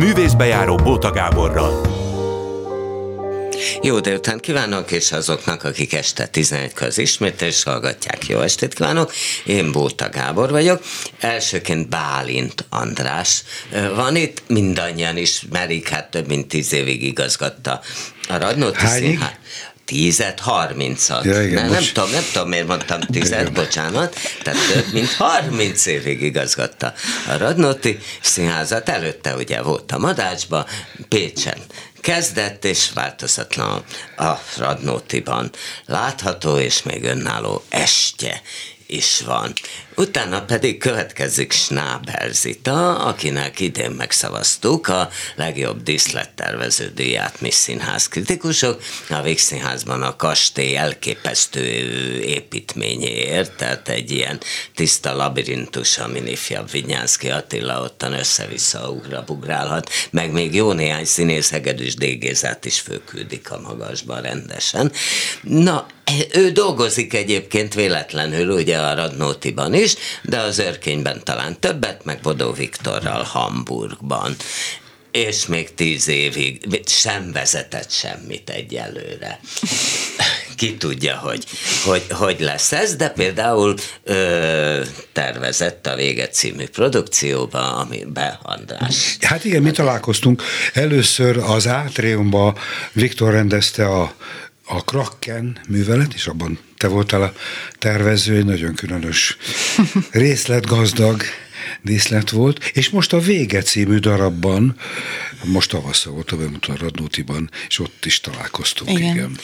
Művészbejáró Bóta Gáborral. Jó délután kívánok, és azoknak, akik este 11 az ismétlés hallgatják, jó estét kívánok. Én Bóta Gábor vagyok. Elsőként Bálint András van itt, mindannyian ismerik, hát több mint tíz évig igazgatta a Radnóti Színház. Tízet, harmincat. Ja, igen, nem, nem, tudom, nem tudom, miért mondtam tizet, igen. bocsánat. Tehát több mint harminc évig igazgatta a Radnóti Színházat. Előtte ugye volt a Madácsba, Pécsen kezdett és változatlan a Radnótiban látható és még önálló estje is van. Utána pedig következik Schnáber Zita, akinek idén megszavaztuk a legjobb díszlettervező díját mi színház kritikusok. A Vix Színházban a kastély elképesztő építményéért, tehát egy ilyen tiszta labirintus, amin ifjabb Vinyánszki Attila ottan össze-vissza ugrabugrálhat, meg még jó néhány színész Hegedűs Dégézát is főküldik a magasban rendesen. Na, ő dolgozik egyébként véletlenül ugye a Radnótiban is, de az örkényben talán többet, meg Bodó Viktorral Hamburgban és még tíz évig sem vezetett semmit egyelőre. Ki tudja, hogy, hogy, hogy lesz ez, de például ö, tervezett a Vége című produkcióba, amiben András. Hát igen, mi találkoztunk. Először az Átriumba Viktor rendezte a a Kraken művelet, és abban te voltál a tervező, egy nagyon különös részletgazdag díszlet volt, és most a Vége című darabban, most tavasszal volt a bemutató Radnótiban, és ott is találkoztunk, igen. igen.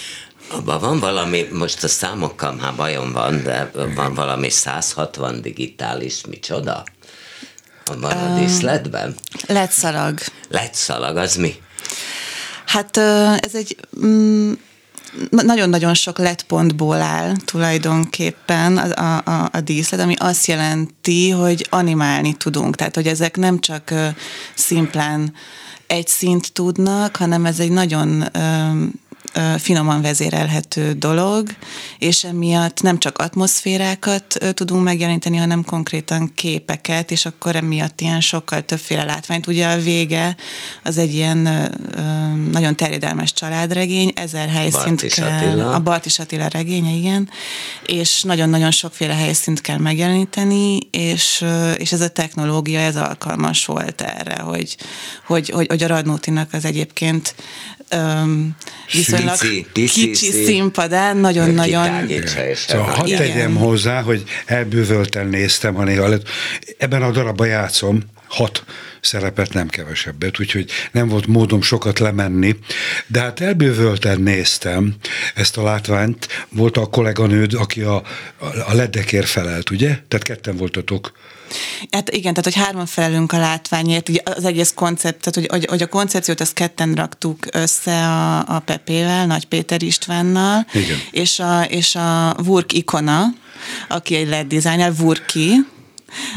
Abban van valami, most a számokkal már bajom van, de igen. van valami 160 digitális, micsoda? Van a díszletben? Letszalag. Letszalag, az mi? Hát ez egy mm, nagyon-nagyon sok letpontból áll tulajdonképpen a, a, a díszlet, ami azt jelenti, hogy animálni tudunk. Tehát, hogy ezek nem csak szimplán egy szint tudnak, hanem ez egy nagyon finoman vezérelhető dolog, és emiatt nem csak atmoszférákat tudunk megjeleníteni, hanem konkrétan képeket, és akkor emiatt ilyen sokkal többféle látványt. Ugye a vége az egy ilyen nagyon terjedelmes családregény, ezer helyszínt Bartis kell, Attila. a Bartis Attila regénye, igen, és nagyon-nagyon sokféle helyszínt kell megjeleníteni, és, és ez a technológia, ez alkalmas volt erre, hogy, hogy, hogy, hogy a Radnótinak az egyébként um, viszonylag pici, pici, kicsi színpadán, nagyon-nagyon... Szóval hadd tegyem hozzá, hogy elbűvölten néztem, ha néha lett. Ebben a darabban játszom, hat szerepet, nem kevesebbet, úgyhogy nem volt módom sokat lemenni, de hát elbűvölten néztem ezt a látványt, volt a kolléganőd, aki a, a ledekért felelt, ugye? Tehát ketten voltatok. Hát igen, tehát hogy hárman felelünk a látványért, ugye az egész koncept, tehát hogy, hogy, hogy a koncepciót azt ketten raktuk össze a, a Pepével, Nagy Péter Istvánnal, igen. és a, és a Vurk ikona, aki egy LED designer, Vurki,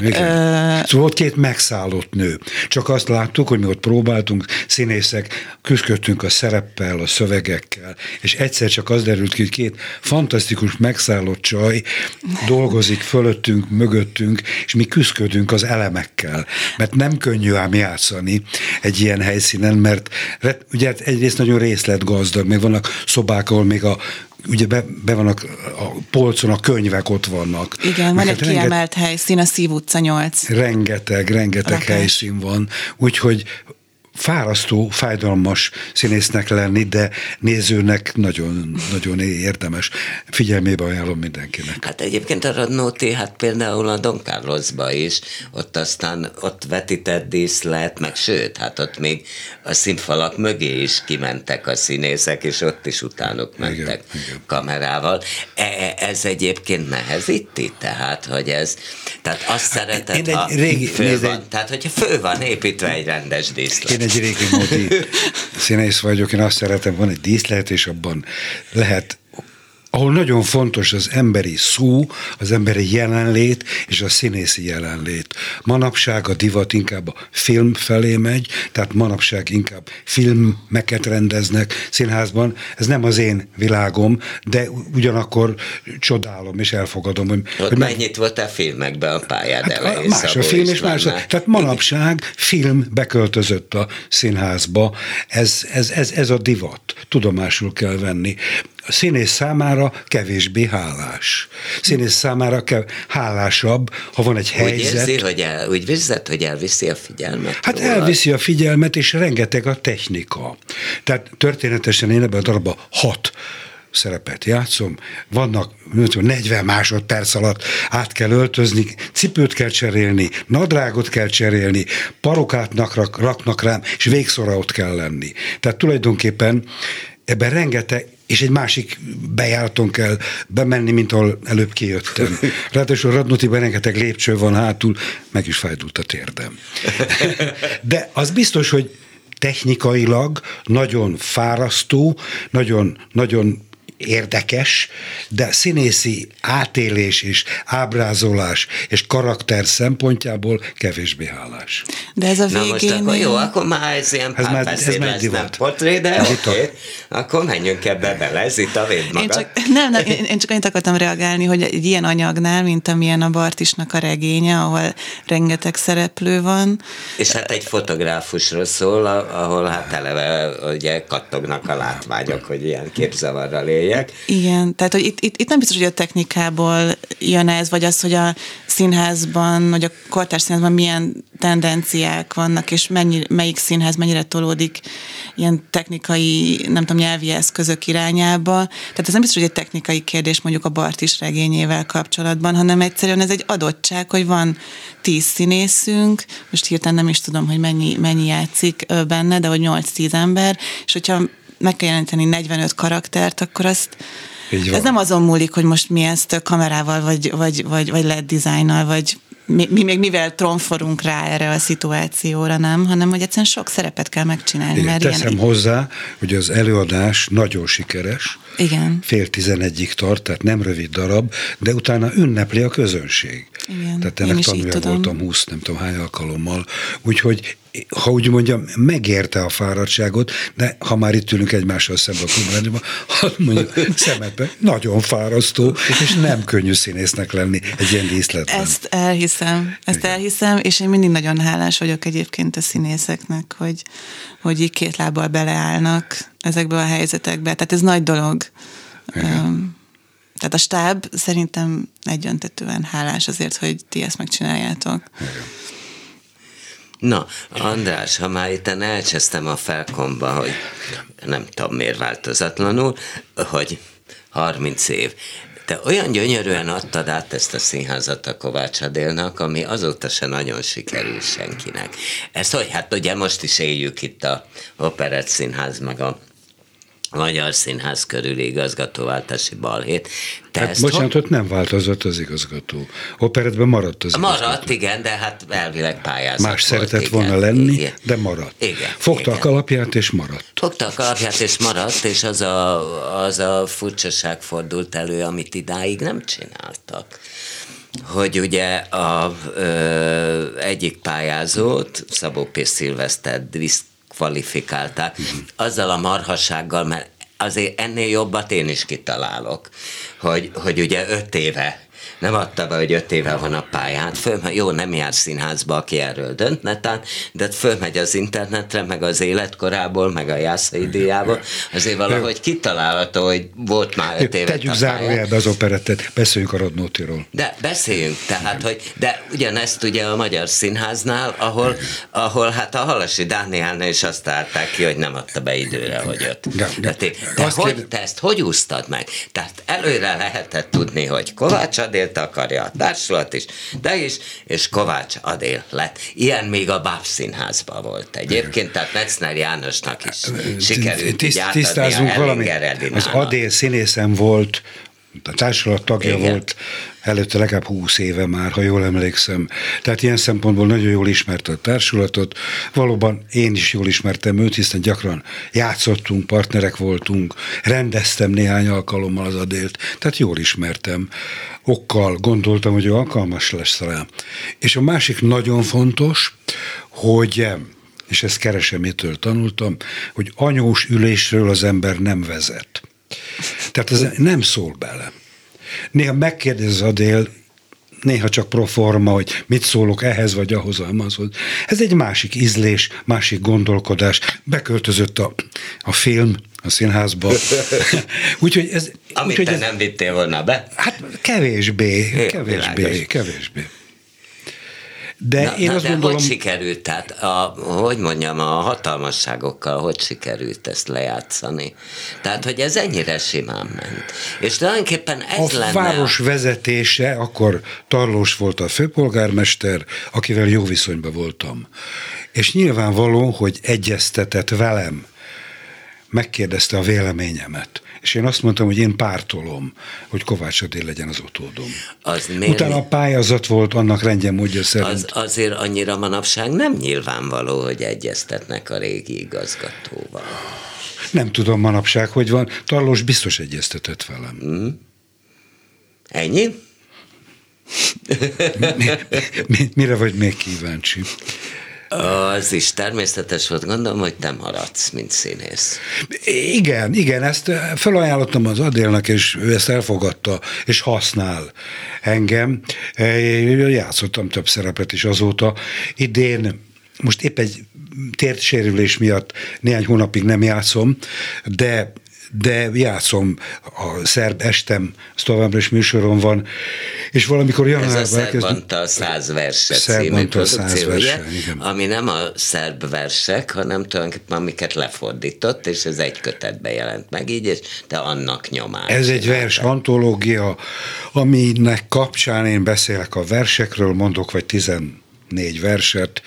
igen. szóval ott két megszállott nő. Csak azt láttuk, hogy mi ott próbáltunk, színészek, küzdködtünk a szereppel, a szövegekkel, és egyszer csak az derült ki, hogy két fantasztikus megszállott csaj dolgozik fölöttünk, mögöttünk, és mi küzdködünk az elemekkel. Mert nem könnyű ám játszani egy ilyen helyszínen, mert ugye egyrészt nagyon részletgazdag, meg vannak szobák, ahol még a ugye be, be vannak a polcon, a könyvek ott vannak. Igen, van egy kiemelt renget, helyszín, a Szív utca 8. Rengeteg, rengeteg Lakás. helyszín van, úgyhogy fárasztó, fájdalmas színésznek lenni, de nézőnek nagyon, nagyon érdemes. Figyelmébe ajánlom mindenkinek. Hát egyébként a Radnóti, hát például a Don Carlosba is, ott aztán ott vetített díszlet, meg sőt, hát ott még a színfalak mögé is kimentek a színészek, és ott is utánuk mentek igen, igen. kamerával. E, e ez egyébként nehezíti, tehát, hogy ez, tehát azt szeretett, Én egy ha régi, fő van, egy... tehát hogyha fő van építve egy rendes díszlet. Én egy régi módi színész vagyok, én azt szeretem, van egy díszlet, és abban lehet ahol nagyon fontos az emberi szó, az emberi jelenlét és a színészi jelenlét. Manapság a divat inkább a film felé megy, tehát manapság inkább filmeket rendeznek színházban. Ez nem az én világom, de ugyanakkor csodálom és elfogadom. Hogy, Ott hogy mennyit volt a filmekben a pályád hát, elején? Más a film és más. Tehát manapság film beköltözött a színházba. Ez, ez, ez, ez a divat. Tudomásul kell venni a színész számára kevésbé hálás. Színész számára kev- hálásabb, ha van egy helyzet. Úgy érzi, hogy, el, úgy viszed, hogy elviszi a figyelmet? Hát róla. elviszi a figyelmet, és rengeteg a technika. Tehát történetesen én ebben a darabban hat szerepet játszom, vannak 40 másodperc alatt át kell öltözni, cipőt kell cserélni, nadrágot kell cserélni, parokát raknak rám, és végszóra ott kell lenni. Tehát tulajdonképpen ebben rengeteg és egy másik bejáraton kell bemenni, mint ahol előbb kijöttem. Ráadásul Radnotiban rengeteg lépcső van hátul, meg is fájdult a térdem. De az biztos, hogy technikailag nagyon fárasztó, nagyon, nagyon érdekes, de színészi átélés és ábrázolás és karakter szempontjából kevésbé hálás. De ez a végén... Na most akkor jó, akkor már ez ilyen ez már, ez már lesz, nem portré, de oké, okay. akkor menjünk ebbe bele, ez itt a véd magad. Én csak, nem, nem, én, én csak annyit akartam reagálni, hogy egy ilyen anyagnál, mint amilyen a Bartisnak a regénye, ahol rengeteg szereplő van. És hát egy fotográfusról szól, ahol hát eleve ugye kattognak a látványok, hogy ilyen képzavarral él éljek. Igen, tehát hogy itt, itt, itt nem biztos, hogy a technikából jön ez, vagy az, hogy a színházban, vagy a kortárs színházban milyen tendenciák vannak, és mennyi, melyik színház mennyire tolódik ilyen technikai, nem tudom, nyelvi eszközök irányába. Tehát ez nem biztos, hogy egy technikai kérdés mondjuk a Bartis regényével kapcsolatban, hanem egyszerűen ez egy adottság, hogy van tíz színészünk, most hirtelen nem is tudom, hogy mennyi, mennyi játszik benne, de hogy 8-10 ember, és hogyha meg kell jelenteni 45 karaktert, akkor azt ez nem azon múlik, hogy most mi ezt kamerával, vagy, vagy, vagy, vagy LED dizájnnal, vagy mi, mi még mivel tronforunk rá erre a szituációra, nem, hanem hogy egyszerűen sok szerepet kell megcsinálni. Igen, mert teszem ilyen... hozzá, hogy az előadás nagyon sikeres, Igen. fél tizenegyig tart, tehát nem rövid darab, de utána ünnepli a közönség. Igen, tehát ennek tanulja voltam 20, nem tudom hány alkalommal. Úgyhogy ha úgy mondjam, megérte a fáradtságot, de ha már itt ülünk egymással szemben a klubrádióban, hadd mondjuk szemetbe, nagyon fárasztó, és nem könnyű színésznek lenni egy ilyen díszletben. Ezt elhiszem, ezt Igen. elhiszem, és én mindig nagyon hálás vagyok egyébként a színészeknek, hogy, hogy így két lábbal beleállnak ezekbe a helyzetekbe. Tehát ez nagy dolog. Igen. Tehát a stáb szerintem egyöntetően hálás azért, hogy ti ezt megcsináljátok. Igen. Na, András, ha már itt elcsesztem a felkomba, hogy nem tudom miért változatlanul, hogy 30 év. Te olyan gyönyörűen adtad át ezt a színházat a Kovács Adélnak, ami azóta se nagyon sikerül senkinek. Ezt hogy? Hát ugye most is éljük itt a Operett Színház, meg a Magyar Színház körüli igazgatóváltási balhét. Te hát bocsánat, ott nem változott az igazgató. Operetben maradt az Maradt, igazgató. igen, de hát elvileg pályázat Más szeretett igen, volna lenni, igen. de maradt. Igen, Fogta igen. a kalapját és maradt. Fogta a kalapját és maradt, és az a, az a furcsaság fordult elő, amit idáig nem csináltak hogy ugye a ö, egyik pályázót, Szabó P. Szilvesztert kvalifikálták. Azzal a marhassággal, mert azért ennél jobbat én is kitalálok, hogy, hogy ugye öt éve nem adta be, hogy öt éve van a pályán, fölmegy, jó, nem jár színházba, aki erről dönt netán, de fölmegy az internetre, meg az életkorából, meg a jászai díjából, azért valahogy kitalálható, hogy volt már öt éve Tegyük zárójelbe az operettet, beszéljünk a Radnótiról. De beszéljünk, tehát, hogy de ugyanezt ugye a Magyar Színháznál, ahol, ahol hát a Halasi Dánielne is azt állták ki, hogy nem adta be időre, hogy jött. De, de, de, de hogy, te ezt hogy úsztad meg? Tehát előre lehetett tudni, hogy Kovács Adél Adélt akarja a társulat is, de is, és Kovács Adél lett. Ilyen még a Báb színházban volt egyébként, tehát Metzner Jánosnak is sikerült Tiszt, Tisztázunk valamit. Az Adél színészem volt a társulat tagja Igen. volt előtte legalább húsz éve már, ha jól emlékszem. Tehát ilyen szempontból nagyon jól ismerte a társulatot. Valóban én is jól ismertem őt, hiszen gyakran játszottunk, partnerek voltunk, rendeztem néhány alkalommal az adélt, tehát jól ismertem. Okkal gondoltam, hogy ő alkalmas lesz rá. És a másik nagyon fontos, hogy és ezt keresemétől tanultam, hogy anyós ülésről az ember nem vezet. Tehát ez nem szól bele. Néha megkérdez a dél, néha csak proforma, hogy mit szólok ehhez vagy ahhoz, amazhoz. Ez egy másik ízlés, másik gondolkodás. Beköltözött a, a film a színházba. úgyhogy ez... Amit úgyhogy te ez, nem vittél volna be? Hát kevésbé, kevésbé, kevésbé. De na, én na, azt de gondolom... hogy sikerült, tehát a, hogy mondjam, a hatalmasságokkal hogy sikerült ezt lejátszani? Tehát, hogy ez ennyire simán ment. És tulajdonképpen ez a lenne... város vezetése, akkor Tarlós volt a főpolgármester, akivel jó viszonyban voltam. És nyilvánvaló, hogy egyeztetett velem, megkérdezte a véleményemet és én azt mondtam, hogy én pártolom, hogy Kovács Adél legyen az utódom. Az Utána a pályázat volt annak rendje módja szerint. Az azért annyira manapság nem nyilvánvaló, hogy egyeztetnek a régi igazgatóval. Nem tudom manapság, hogy van. Tarlós biztos egyeztetett velem. Mm. Ennyi? mi, mi, mire vagy még kíváncsi? Az is természetes volt, gondolom, hogy te maradsz, mint színész. Igen, igen, ezt felajánlottam az Adélnak, és ő ezt elfogadta, és használ engem. Játszottam több szerepet is azóta. Idén most épp egy térsérülés miatt néhány hónapig nem játszom, de de játszom, a szerb estem, az továbbra is műsoron van, és valamikor januárban... Ez a szerb a száz verset című produkció, verse, ami nem a szerb versek, hanem tulajdonképpen amiket lefordított, és ez egy kötetbe jelent meg így, és te annak nyomán. Ez egy vers antológia, aminek kapcsán én beszélek a versekről, mondok vagy 14 verset,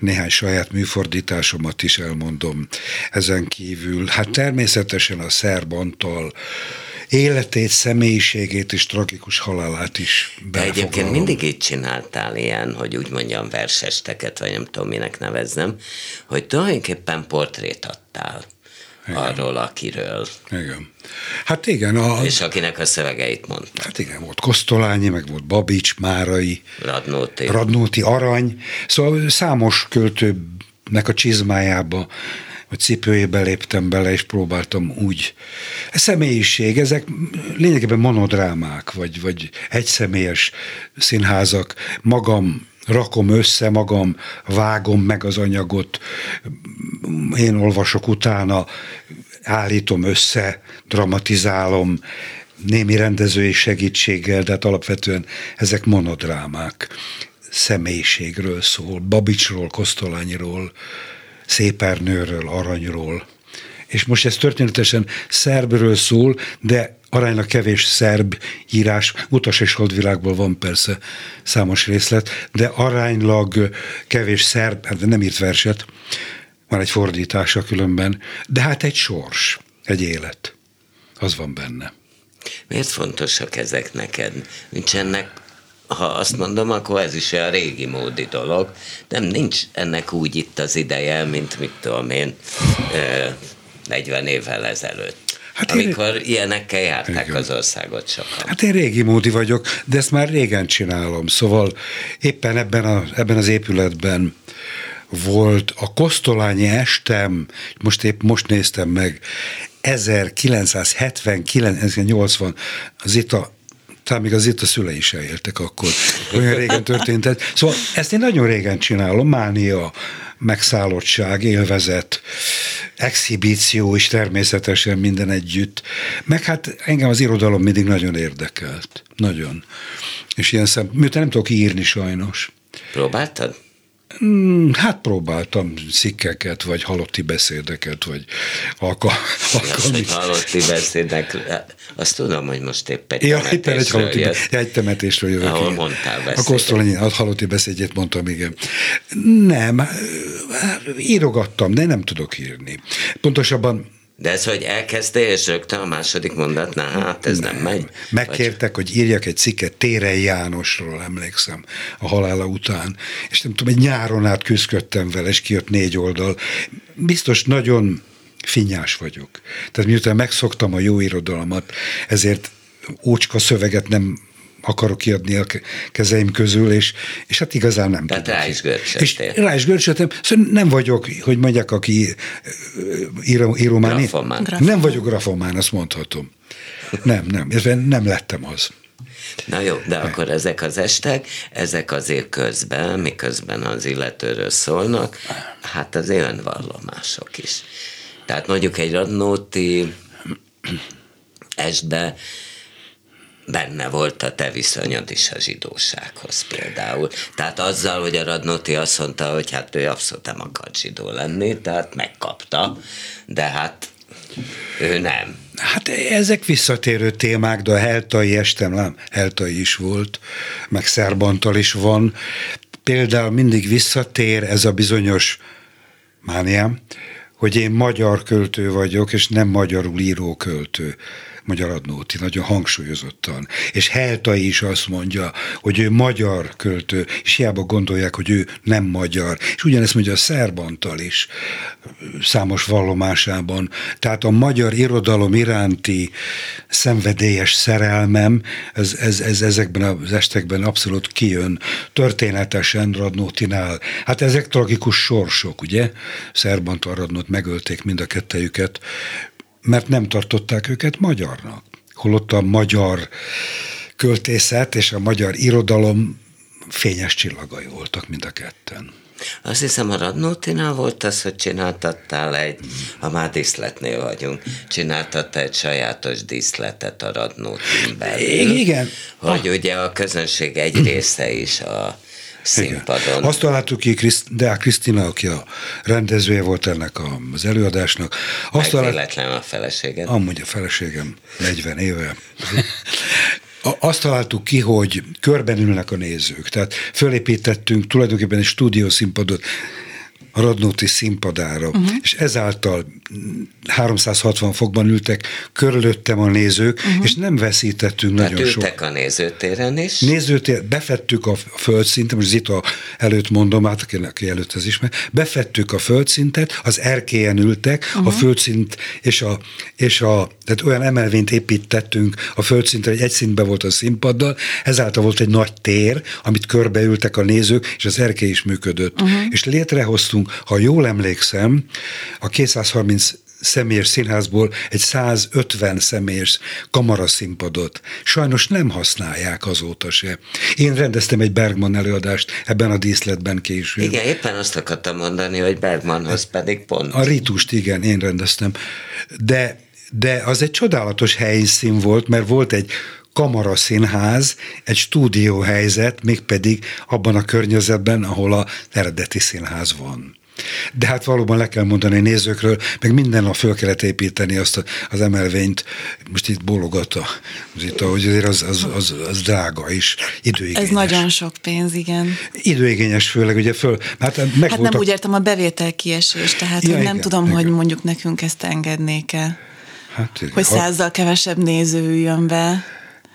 néhány saját műfordításomat is elmondom ezen kívül. Hát természetesen a Szerb Antal életét, személyiségét és tragikus halálát is De egyébként mindig így csináltál ilyen, hogy úgy mondjam versesteket, vagy nem tudom minek nevezzem, hogy tulajdonképpen portrét adtál. Igen. arról, akiről. Igen. Hát igen. A, és akinek a szövegeit mondta. Hát igen, volt Kosztolányi, meg volt Babics, Márai, Radnóti, Radnóti Arany, szóval számos költőnek a csizmájába vagy cipőjébe léptem bele, és próbáltam úgy. Ez személyiség, ezek lényegében monodrámák, vagy, vagy egyszemélyes színházak. Magam rakom össze magam, vágom meg az anyagot, én olvasok utána, állítom össze, dramatizálom, némi rendezői segítséggel, de hát alapvetően ezek monodrámák. Személyiségről szól, Babicsról, Kosztolányiról, Szépernőről, Aranyról. És most ez történetesen szerbről szól, de aránylag kevés szerb írás, utas és holdvilágból van persze számos részlet, de aránylag kevés szerb, hát nem írt verset, van egy fordítása különben, de hát egy sors, egy élet, az van benne. Miért fontosak ezek neked? Nincs ennek ha azt mondom, akkor ez is a régi módi dolog. Nem, nincs ennek úgy itt az ideje, mint mit tudom én, 40 évvel ezelőtt. Hát amikor én... ilyenekkel járták Igen. az országot sokan. Hát én régi módi vagyok, de ezt már régen csinálom. Szóval éppen ebben, a, ebben az épületben volt a Kosztolányi estem, most épp most néztem meg, 1979-80, az itt a talán még az itt a szülei se éltek akkor. Olyan régen történt. Szóval ezt én nagyon régen csinálom, mánia, megszállottság, élvezet, exhibíció is természetesen minden együtt. Meg hát engem az irodalom mindig nagyon érdekelt. Nagyon. És ilyen szem, miután nem tudok írni sajnos. Próbáltad? Hmm, hát próbáltam szikkeket, vagy halotti beszédeket, vagy alka, alkalmi... Halotti beszédek, azt tudom, hogy most épp egy ja, éppen egy, halotti, jössz, egy temetésről jövök. Ahol mondtál beszédet. A Kosztolányi a halotti beszédjét mondtam, igen. Nem, írogattam, de nem tudok írni. Pontosabban De ez, hogy elkezdte, és rögtön a második mondatnál, hát ez nem, nem megy. Megkértek, Vagy... hogy írjak egy cikket Térei Jánosról, emlékszem, a halála után. És nem tudom, egy nyáron át küzdködtem vele, és kijött négy oldal. Biztos nagyon finnyás vagyok. Tehát miután megszoktam a jó irodalmat, ezért ócska szöveget nem akarok kiadni a kezeim közül, és, és hát igazán nem Tehát rá is És rá is görcsöltem. Szóval nem vagyok, hogy mondják, aki író, írómán. Nem vagyok grafomán, azt mondhatom. Nem, nem, nem lettem az. Na jó, de akkor ezek az estek, ezek azért közben, miközben az illetőről szólnak, hát az önvallomások is. Tehát mondjuk egy Radnóti estbe benne volt a te viszonyod is a zsidósághoz például. Tehát azzal, hogy a Radnóti azt mondta, hogy hát ő abszolút nem akart zsidó lenni, tehát megkapta, de hát ő nem. Hát ezek visszatérő témák, de a Heltai estem, nem, Heltai is volt, meg Szerbantal is van. Például mindig visszatér ez a bizonyos mániám, hogy én magyar költő vagyok, és nem magyarul író költő. Magyar Adnóti, nagyon hangsúlyozottan. És Helta is azt mondja, hogy ő magyar költő, és hiába gondolják, hogy ő nem magyar. És ugyanezt mondja a Szerbantal is számos vallomásában. Tehát a magyar irodalom iránti szenvedélyes szerelmem, ez, ez, ez ezekben az estekben abszolút kijön történetesen Radnótinál. Hát ezek tragikus sorsok, ugye? Szerbantal Radnót megölték mind a kettejüket, mert nem tartották őket magyarnak. Holott a magyar költészet és a magyar irodalom fényes csillagai voltak mind a ketten. Azt hiszem a Radnótinál volt az, hogy csináltattál egy, ha már díszletnél vagyunk, csináltattál egy sajátos díszletet a Radnótin belül. Igen. Hogy ah. ugye a közönség egy része is a színpadon. Igen. Azt találtuk ki, Deák Krisztina, aki a rendezője volt ennek az előadásnak. Azt talált... a feleséged. Amúgy a feleségem 40 éve. Azt találtuk ki, hogy körben ülnek a nézők. Tehát fölépítettünk tulajdonképpen egy stúdiószínpadot, a Radnóti színpadára, uh-huh. és ezáltal 360 fokban ültek körülöttem a nézők, uh-huh. és nem veszítettünk Tehát nagyon ültek sok. a nézőtéren is? Nézőtér, befettük a földszintet, most Zita előtt mondom, át aki előtt ez ismer, befettük a földszintet, az erkélyen ültek, uh-huh. a földszint és a, és a, tehát olyan emelvényt építettünk a földszintre, hogy egy szintben volt a színpaddal, ezáltal volt egy nagy tér, amit körbeültek a nézők, és az erkély is működött. Uh-huh. És létrehoztunk, ha jól emlékszem, a 230 személyes színházból egy 150 személyes kamaraszínpadot. Sajnos nem használják azóta se. Én rendeztem egy Bergman előadást ebben a díszletben később. Igen, éppen azt akartam mondani, hogy Bergmanhoz pedig pont. A ritust, igen, én rendeztem. De, de az egy csodálatos helyszín volt, mert volt egy kamaraszínház, egy stúdióhelyzet, mégpedig abban a környezetben, ahol a eredeti színház van. De hát valóban le kell mondani a nézőkről, meg minden nap föl kellett építeni azt az emelvényt, most itt bólogat a, az itt, hogy azért az, az, az, az drága is, időigényes. Ez nagyon sok pénz, igen. Időigényes főleg, ugye föl, hát meg Hát voltak... nem úgy értem a bevétel kiesés, tehát ja, hogy nem igen, tudom, igen. hogy mondjuk nekünk ezt engednék-e. Hát, igen. Hogy százzal kevesebb néző jön be.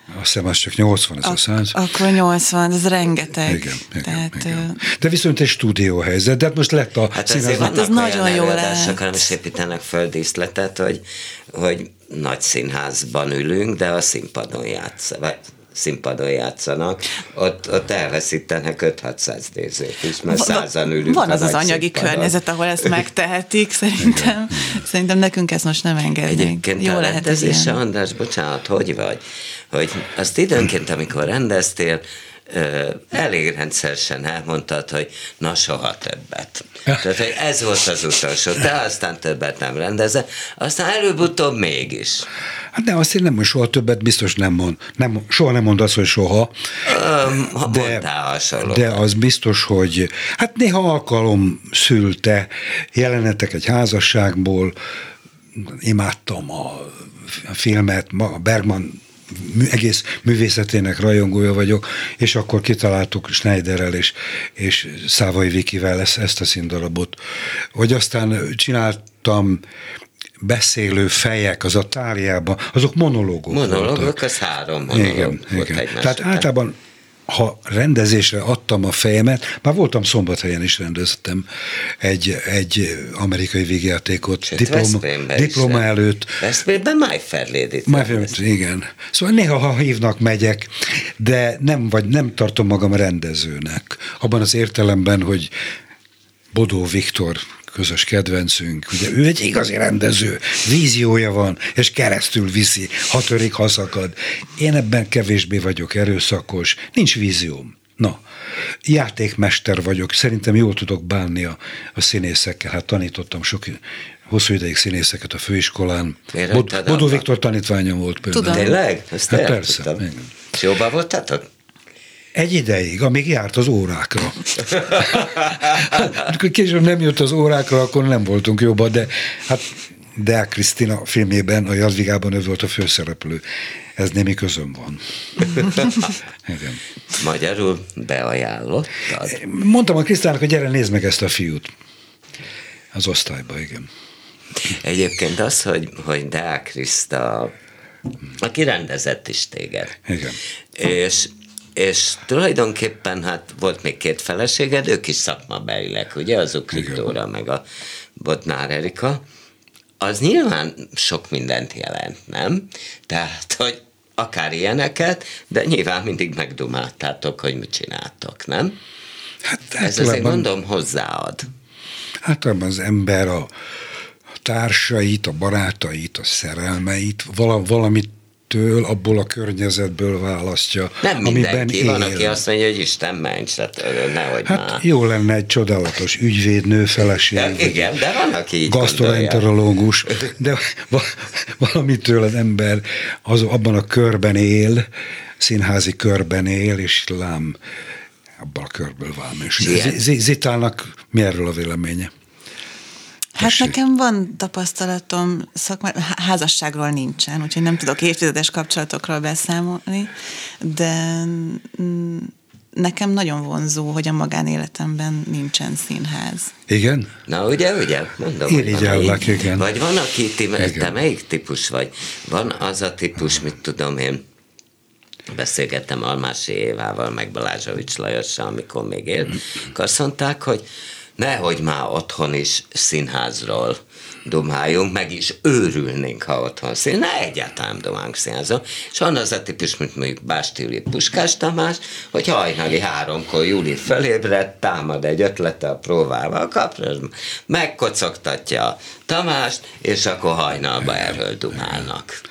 Azt hiszem, az csak 80, ez Ak- a 100. Akkor 80, ez rengeteg. Igen, igen, Tehát, igen. De viszont egy stúdióhelyzet, de hát most lett a hát színház. Hát ez nagyon jó lehet. hanem is építenek föl díszletet, hogy, hogy nagy színházban ülünk, de a színpadon játsz, vagy színpadon játszanak, ott, ott elveszítenek 5-600 nézőt is, mert százan ülünk. Van az az anyagi színpadon. környezet, ahol ezt megtehetik, szerintem. szerintem nekünk ezt most nem engednénk. Egyébként Jó lehet ez ilyen. András, bocsánat, hogy vagy? Hogy azt időnként, amikor rendeztél, elég rendszeresen elmondtad, hogy na soha többet. Tehát, hogy ez volt az utolsó, te aztán többet nem rendezett, aztán előbb-utóbb mégis. Hát nem, azt én nem, hogy soha többet biztos nem mond. Nem, soha nem mond azt, hogy soha. Öm, de, de az biztos, hogy hát néha alkalom szülte jelenetek egy házasságból, imádtam a filmet, a Bergman egész művészetének rajongója vagyok, és akkor kitaláltuk Schneiderrel és, és Szávai Vikivel ezt, ezt a színdarabot. Hogy aztán csináltam beszélő fejek az a táliában, azok monológok Monológok, voltak. az három monológ Igen, volt igen. Tehát után. általában ha rendezésre adtam a fejemet, már voltam szombathelyen is rendeztem egy, egy amerikai végjátékot Sőt, diploma, is diploma rend- előtt. Veszprémben My Fair Lady-t Már rendeztem. igen. Szóval néha, ha hívnak, megyek, de nem, vagy nem tartom magam rendezőnek. Abban az értelemben, hogy Bodó Viktor közös kedvencünk, ugye ő egy igazi rendező, víziója van, és keresztül viszi, ha törik, ha szakad. Én ebben kevésbé vagyok erőszakos, nincs vízióm. Na, játékmester vagyok, szerintem jól tudok bánni a, a színészekkel, hát tanítottam sok hosszú ideig színészeket a főiskolán. Bod- Bodó? Viktor tanítványom volt például. Tudom. Tényleg? Ezt Hát persze. És jóban voltatok? Egy ideig, amíg járt az órákra. Később nem jött az órákra, akkor nem voltunk jobban, de hát Deák Krisztina filmjében, a Jadvigában ő volt a főszereplő. Ez némi közöm van. Igen. Magyarul beajánlottad? Mondtam a Krisztának, hogy gyere, nézd meg ezt a fiút. Az osztályba, igen. Egyébként az, hogy, hogy Deák Kriszta, aki rendezett is téged. Igen. És, és tulajdonképpen hát volt még két feleséged, ők is szakmabelileg, ugye, az Ukrik Dóra, meg a Bodnár Erika. Az nyilván sok mindent jelent, nem? Tehát, hogy akár ilyeneket, de nyilván mindig megdumáltátok, hogy mit csináltok, nem? Hát Ez azért mondom hozzáad. általában az ember a, társait, a barátait, a szerelmeit, vala, valamit től, abból a környezetből választja, Nem mindenki, él. van, aki azt mondja, hogy Isten ments, hát ö, nehogy Hát már. jó lenne egy csodálatos ügyvédnő, feleség, vagy igen, de van, aki így gastroenterológus, de va- valamitől az ember az, abban a körben él, színházi körben él, és lám abban a körből Z- Zitának mi erről a véleménye? Hát Tessék. nekem van tapasztalatom, szakma, há- házasságról nincsen, úgyhogy nem tudok évtizedes kapcsolatokról beszámolni, de nekem nagyon vonzó, hogy a magánéletemben nincsen színház. Igen? Na ugye, ugye, mondom. hogy Irigyellek, aki- igen. Vagy van, aki, ti, te Igen. melyik típus vagy? Van az a típus, mit tudom én, beszélgettem Almási Évával, meg Balázsovics Lajossal, amikor még él, azt mondták, hogy nehogy már otthon is színházról dumáljunk, meg is őrülnénk, ha otthon szín. Ne egyáltalán dumálunk színházon. És van az a típus, mint mondjuk Básti Júli Puskás Tamás, hogy hajnali háromkor Júli felébred, támad egy ötlete a próbával kapra, megkocogtatja Tamást, és akkor hajnalba erről dumálnak.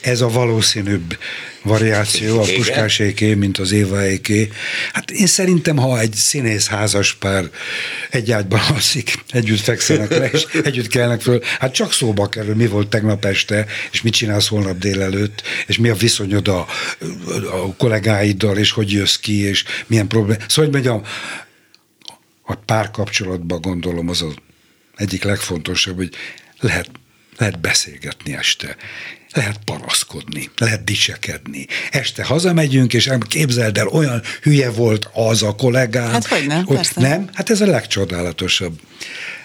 Ez a valószínűbb variáció, a puskáséké, mint az évaéké. Hát én szerintem, ha egy színész házas pár egy ágyban alszik, együtt fekszenek le, és együtt kelnek föl, hát csak szóba kerül, mi volt tegnap este, és mit csinálsz holnap délelőtt, és mi a viszonyod a, a kollégáiddal, és hogy jössz ki, és milyen probléma. Szóval, hogy mondjam, a párkapcsolatban gondolom az az egyik legfontosabb, hogy lehet, lehet beszélgetni este, lehet panaszkodni, lehet dicsekedni. Este hazamegyünk, és képzeld el, olyan hülye volt az a kollégám. Hát hogy nem, hogy persze. Nem? Hát ez a legcsodálatosabb.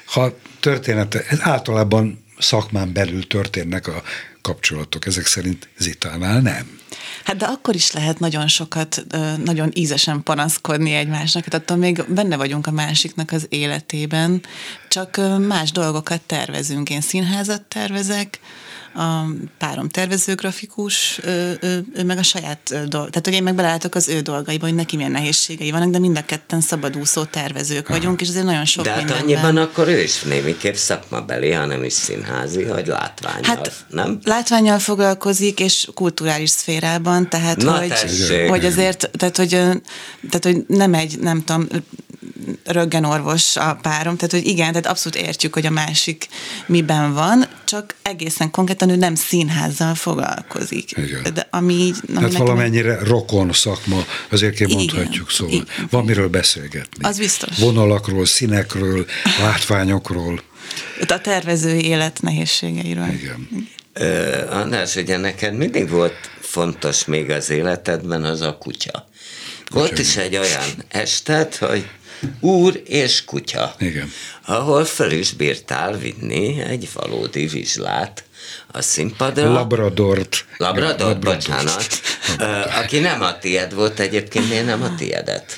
Ha története, ez általában szakmán belül történnek a kapcsolatok, ezek szerint Zitánál nem. Hát de akkor is lehet nagyon sokat, nagyon ízesen panaszkodni egymásnak, hát attól még benne vagyunk a másiknak az életében, csak más dolgokat tervezünk. Én színházat tervezek, a párom tervezőgrafikus, ő, ő, ő meg a saját dolg. Tehát, hogy én meg belelátok az ő dolgaiba, hogy neki milyen nehézségei vannak, de mind a ketten szabadúszó tervezők vagyunk, és azért nagyon sok De hát mindenben. annyiban akkor ő is némiképp szakmabeli, hanem is színházi, hogy látványal, Hát nem? látványal foglalkozik, és kulturális szférában, tehát Na, hogy, tessék. hogy azért, tehát hogy, tehát hogy nem egy, nem tudom, röggenorvos a párom, tehát hogy igen, tehát abszolút értjük, hogy a másik miben van, csak egészen konkrétan ő nem színházzal foglalkozik. Igen. De ami így... ami Hát nekem- valamennyire rokon szakma, azért kell mondhatjuk, szóval igen. van miről beszélgetni. Az biztos. Vonalakról, színekről, látványokról. A tervezői élet nehézségeiről. Igen. Ö, András, ugye neked mindig volt fontos még az életedben az a kutya. Volt is egy olyan estet, hogy Úr és kutya. Igen. Ahol föl is bírtál vinni egy valódi vizslát a színpadra. Labradort. Labrador, Labradort. bocsánat. Ö, Aki nem a tied volt egyébként, miért nem a tiedet?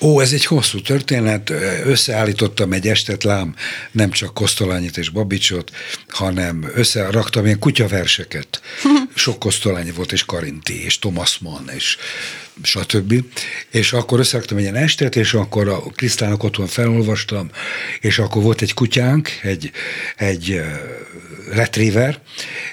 Ó, ez egy hosszú történet. Összeállítottam egy estet lám, nem csak Kosztolányit és Babicsot, hanem összeraktam ilyen kutyaverseket. Sok Kosztolányi volt, és Karinti, és Thomas Mann, és stb. És akkor összeraktam egy ilyen estet, és akkor a Krisztának otthon felolvastam, és akkor volt egy kutyánk, egy, egy retriever,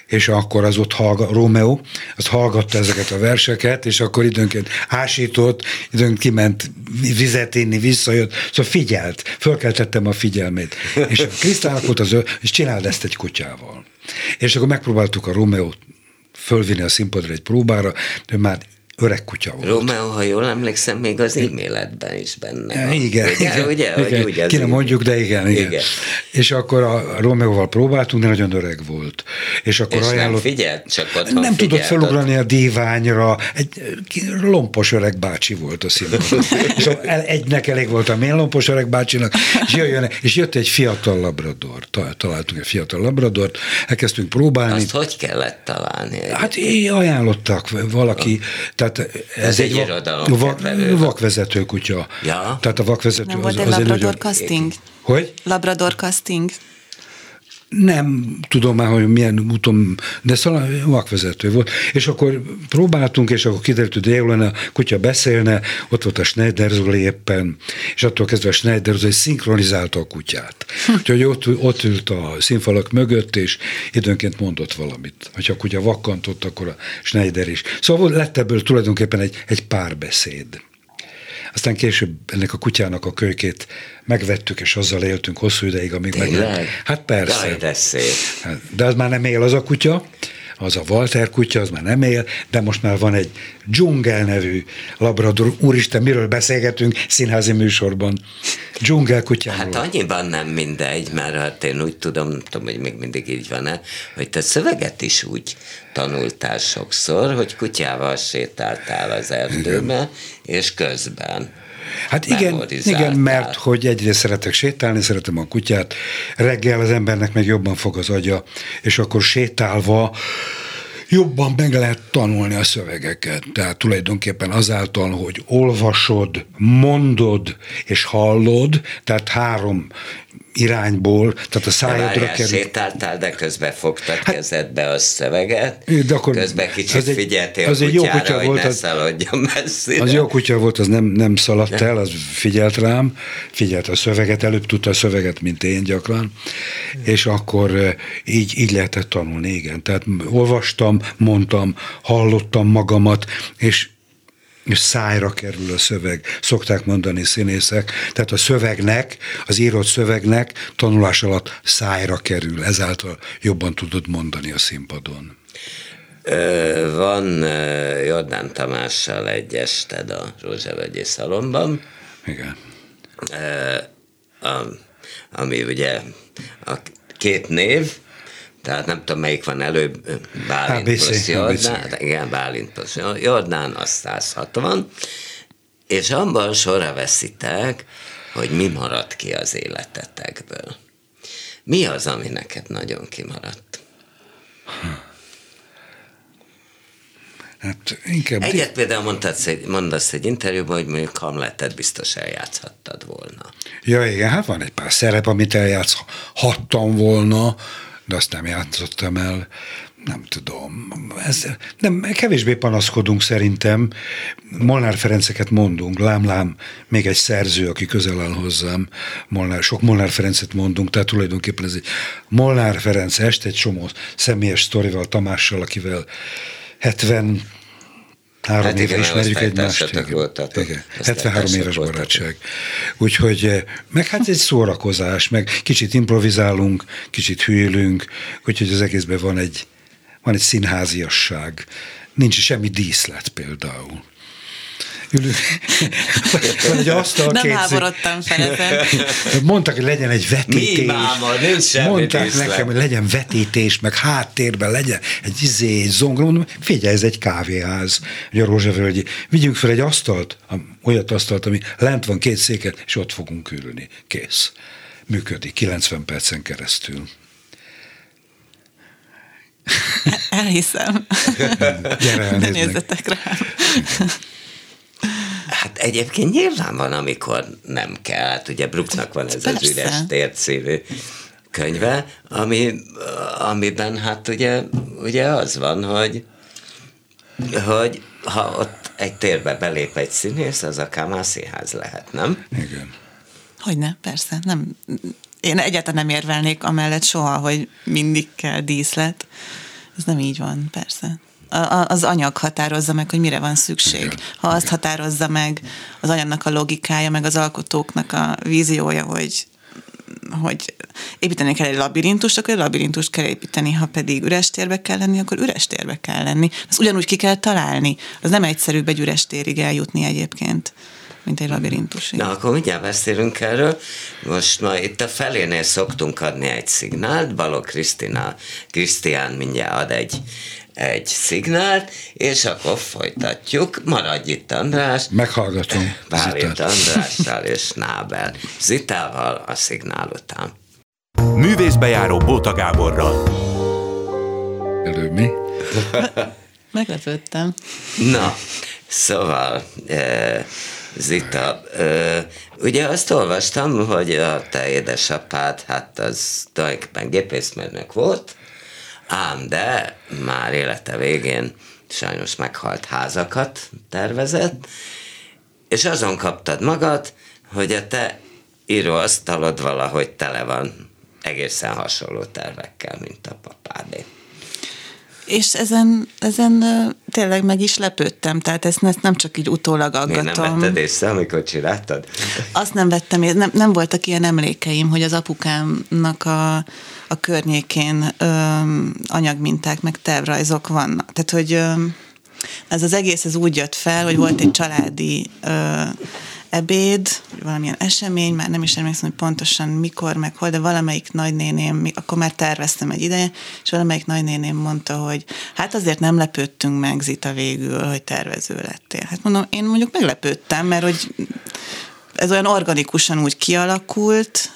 és akkor az ott hallga, Romeo, az hallgatta ezeket a verseket, és akkor időnként ásított, időnként kiment vizet inni, visszajött, szóval figyelt, fölkeltettem a figyelmét. És a Krisztának volt az, ő, és csináld ezt egy kutyával. És akkor megpróbáltuk a Romeo fölvinni a színpadra egy próbára, ő már öreg kutya volt. Romeo, ha jól emlékszem, még az e-mailetben is benne van. Igen, ugye, igen, ugye, igen. Hogy az ki nem mondjuk, de igen, igen. Igen. És akkor a Romeóval próbáltunk, de nagyon öreg volt. És akkor És nem ajánlott... figyelt, csak otthon nem tudott figyelt ott. felugrani a díványra, egy lompos öreg bácsi volt a színpadon. és egynek elég volt a milyen lompos öreg bácsinak, és, jöjjön, és jött egy fiatal labrador, Ta- találtunk egy fiatal labradort, elkezdtünk próbálni. Azt hogy kellett találni? Hát így ajánlottak valaki, tehát ez, Ez egy va- irodalomkedvelő. va- vakvezető kutya. Ja. Tehát a vakvezető Nem az, volt egy az egy Labrador nagyon... casting? Hogy? Labrador casting? Nem tudom már, hogy milyen úton, de szóval vakvezető volt. És akkor próbáltunk, és akkor kiderült, hogy délután a kutya beszélne, ott volt a Schneider Zoli éppen, és attól kezdve a Schneider Zoli szinkronizálta a kutyát. Úgyhogy ott, ott ült a színfalak mögött, és időnként mondott valamit. Ha a kutya vakkantott, akkor a Schneider is. Szóval lett ebből tulajdonképpen egy, egy párbeszéd. Aztán később ennek a kutyának a kölykét megvettük, és azzal éltünk hosszú ideig, amíg meg... Hát persze. Jaj, de szép. Hát, De az már nem él az a kutya, az a Walter kutya, az már nem él, de most már van egy dzsungel nevű labrador. Úristen, miről beszélgetünk színházi műsorban? Dzsungel kutyáról. Hát annyiban nem mindegy, mert hát én úgy tudom, nem tudom, hogy még mindig így van-e, hogy te szöveget is úgy tanultál sokszor, hogy kutyával sétáltál az erdőbe, és közben Hát igen, igen, mert hogy egyrészt szeretek sétálni, szeretem a kutyát, reggel az embernek meg jobban fog az agya, és akkor sétálva jobban meg lehet tanulni a szövegeket. Tehát tulajdonképpen azáltal, hogy olvasod, mondod és hallod, tehát három irányból, tehát a szájadra várjál, kerül. sétáltál, de közben fogtad hát, kezedbe a szöveget, de akkor közben kicsit az egy- figyeltél az a egy jó kutyára, kutya hogy volt, ne az- szaladjon messzire. Az jó kutya volt, az nem, nem szaladt el, az figyelt rám, figyelt a szöveget, előbb tudta a szöveget, mint én gyakran, és akkor így, így lehetett tanulni, igen. Tehát olvastam, mondtam, hallottam magamat, és és szájra kerül a szöveg, szokták mondani színészek, tehát a szövegnek, az írott szövegnek tanulás alatt szájra kerül, ezáltal jobban tudod mondani a színpadon. Van Jordán Tamással egy ested a Rózsavegyi Szalomban, Igen. a, ami ugye a két név, tehát nem tudom, melyik van előbb, Bálint ABC, plusz Jordán, ABC. igen, Bálint plusz Jordán, az 160, és abban sorra veszitek, hogy mi maradt ki az életetekből. Mi az, ami neked nagyon kimaradt? Hát inkább... Egyet például mondtad, egy, mondasz egy interjúban, hogy mondjuk Hamletet biztos eljátszhattad volna. Ja, igen, hát van egy pár szerep, amit eljátszhattam volna, de azt nem játszottam el. Nem tudom. Ez, nem, kevésbé panaszkodunk szerintem. Molnár Ferenceket mondunk, lám-lám, még egy szerző, aki közel áll hozzám. Molnár, sok Molnár Ferencet mondunk, tehát tulajdonképpen ez egy Molnár Ferenc est, egy csomó személyes sztorival, Tamással, akivel 70 Három Hát éve igen, ismerjük egymást. voltatok. Igen. Osztálytársak 73 éves voltatok. barátság. Úgyhogy, eh, meg hát egy szórakozás, meg kicsit improvizálunk, kicsit hűlünk, úgyhogy az egészben van egy, van egy színháziasság. Nincs semmi díszlet például. Ülünk. Van egy asztal, Nem háborodtam fel ezen. Mondtak, hogy legyen egy vetítés. Mi máma, nincs semmi Mondták díszlet. nekem, hogy legyen vetítés, meg háttérben legyen egy izé, zongora. Mondom, figyelj, ez egy kávéház, hogy a Rózsavölgyi. Vigyünk fel egy asztalt, olyat asztalt, ami lent van két széket, és ott fogunk ülni. Kész. Működik 90 percen keresztül. Elhiszem. Gyere, meg. nézzetek rám. Egyébként nyilván van, amikor nem kell. Hát ugye Brooknak van ez az Persze. üres tér című könyve, ami, amiben hát ugye, ugye az van, hogy, hogy ha ott egy térbe belép egy színész, az akár már színház lehet, nem? Igen. Hogyne, persze. Nem, én egyáltalán nem érvelnék amellett soha, hogy mindig kell díszlet. Ez nem így van, persze. Az anyag határozza meg, hogy mire van szükség. Igen, Ha azt határozza meg az anyagnak a logikája, meg az alkotóknak a víziója, hogy hogy építeni kell egy labirintust, akkor egy labirintust kell építeni, ha pedig üres térbe kell lenni, akkor üres térbe kell lenni. Ezt ugyanúgy ki kell találni. Az nem egyszerűbb egy üres térig eljutni egyébként, mint egy labirintusig. Na, akkor mindjárt beszélünk erről. Most ma itt a felénél szoktunk adni egy szignált, Balog Krisztina, Krisztián mindjárt ad egy, egy szignált, és akkor folytatjuk. Maradj itt, András. Meghallgatom. Bálint. Andrással és Nábel Zitával a szignál után. Művészbejáró Bóta Gáborral. Elő mi? Meglepődtem. Na, szóval, e, Zita, e, ugye azt olvastam, hogy a te édesapád, hát az tulajdonképpen gépészmérnök volt, ám de már élete végén sajnos meghalt házakat tervezett, és azon kaptad magad, hogy a te íróasztalod valahogy tele van egészen hasonló tervekkel, mint a papádé. És ezen, ezen tényleg meg is lepődtem, tehát ezt, ezt nem csak így utólag Miért nem aggatom. vetted észre, amikor csináltad? Azt nem vettem, nem, nem voltak ilyen emlékeim, hogy az apukámnak a, a környékén ö, anyagminták, meg tervrajzok vannak. Tehát, hogy ö, ez az egész ez úgy jött fel, hogy volt egy családi ö, ebéd, valamilyen esemény, már nem is emlékszem, hogy pontosan mikor, meg hol, de valamelyik nagynéném, akkor már terveztem egy ideje, és valamelyik nagynéném mondta, hogy hát azért nem lepődtünk meg Zita végül, hogy tervező lettél. Hát mondom, én mondjuk meglepődtem, mert hogy ez olyan organikusan úgy kialakult,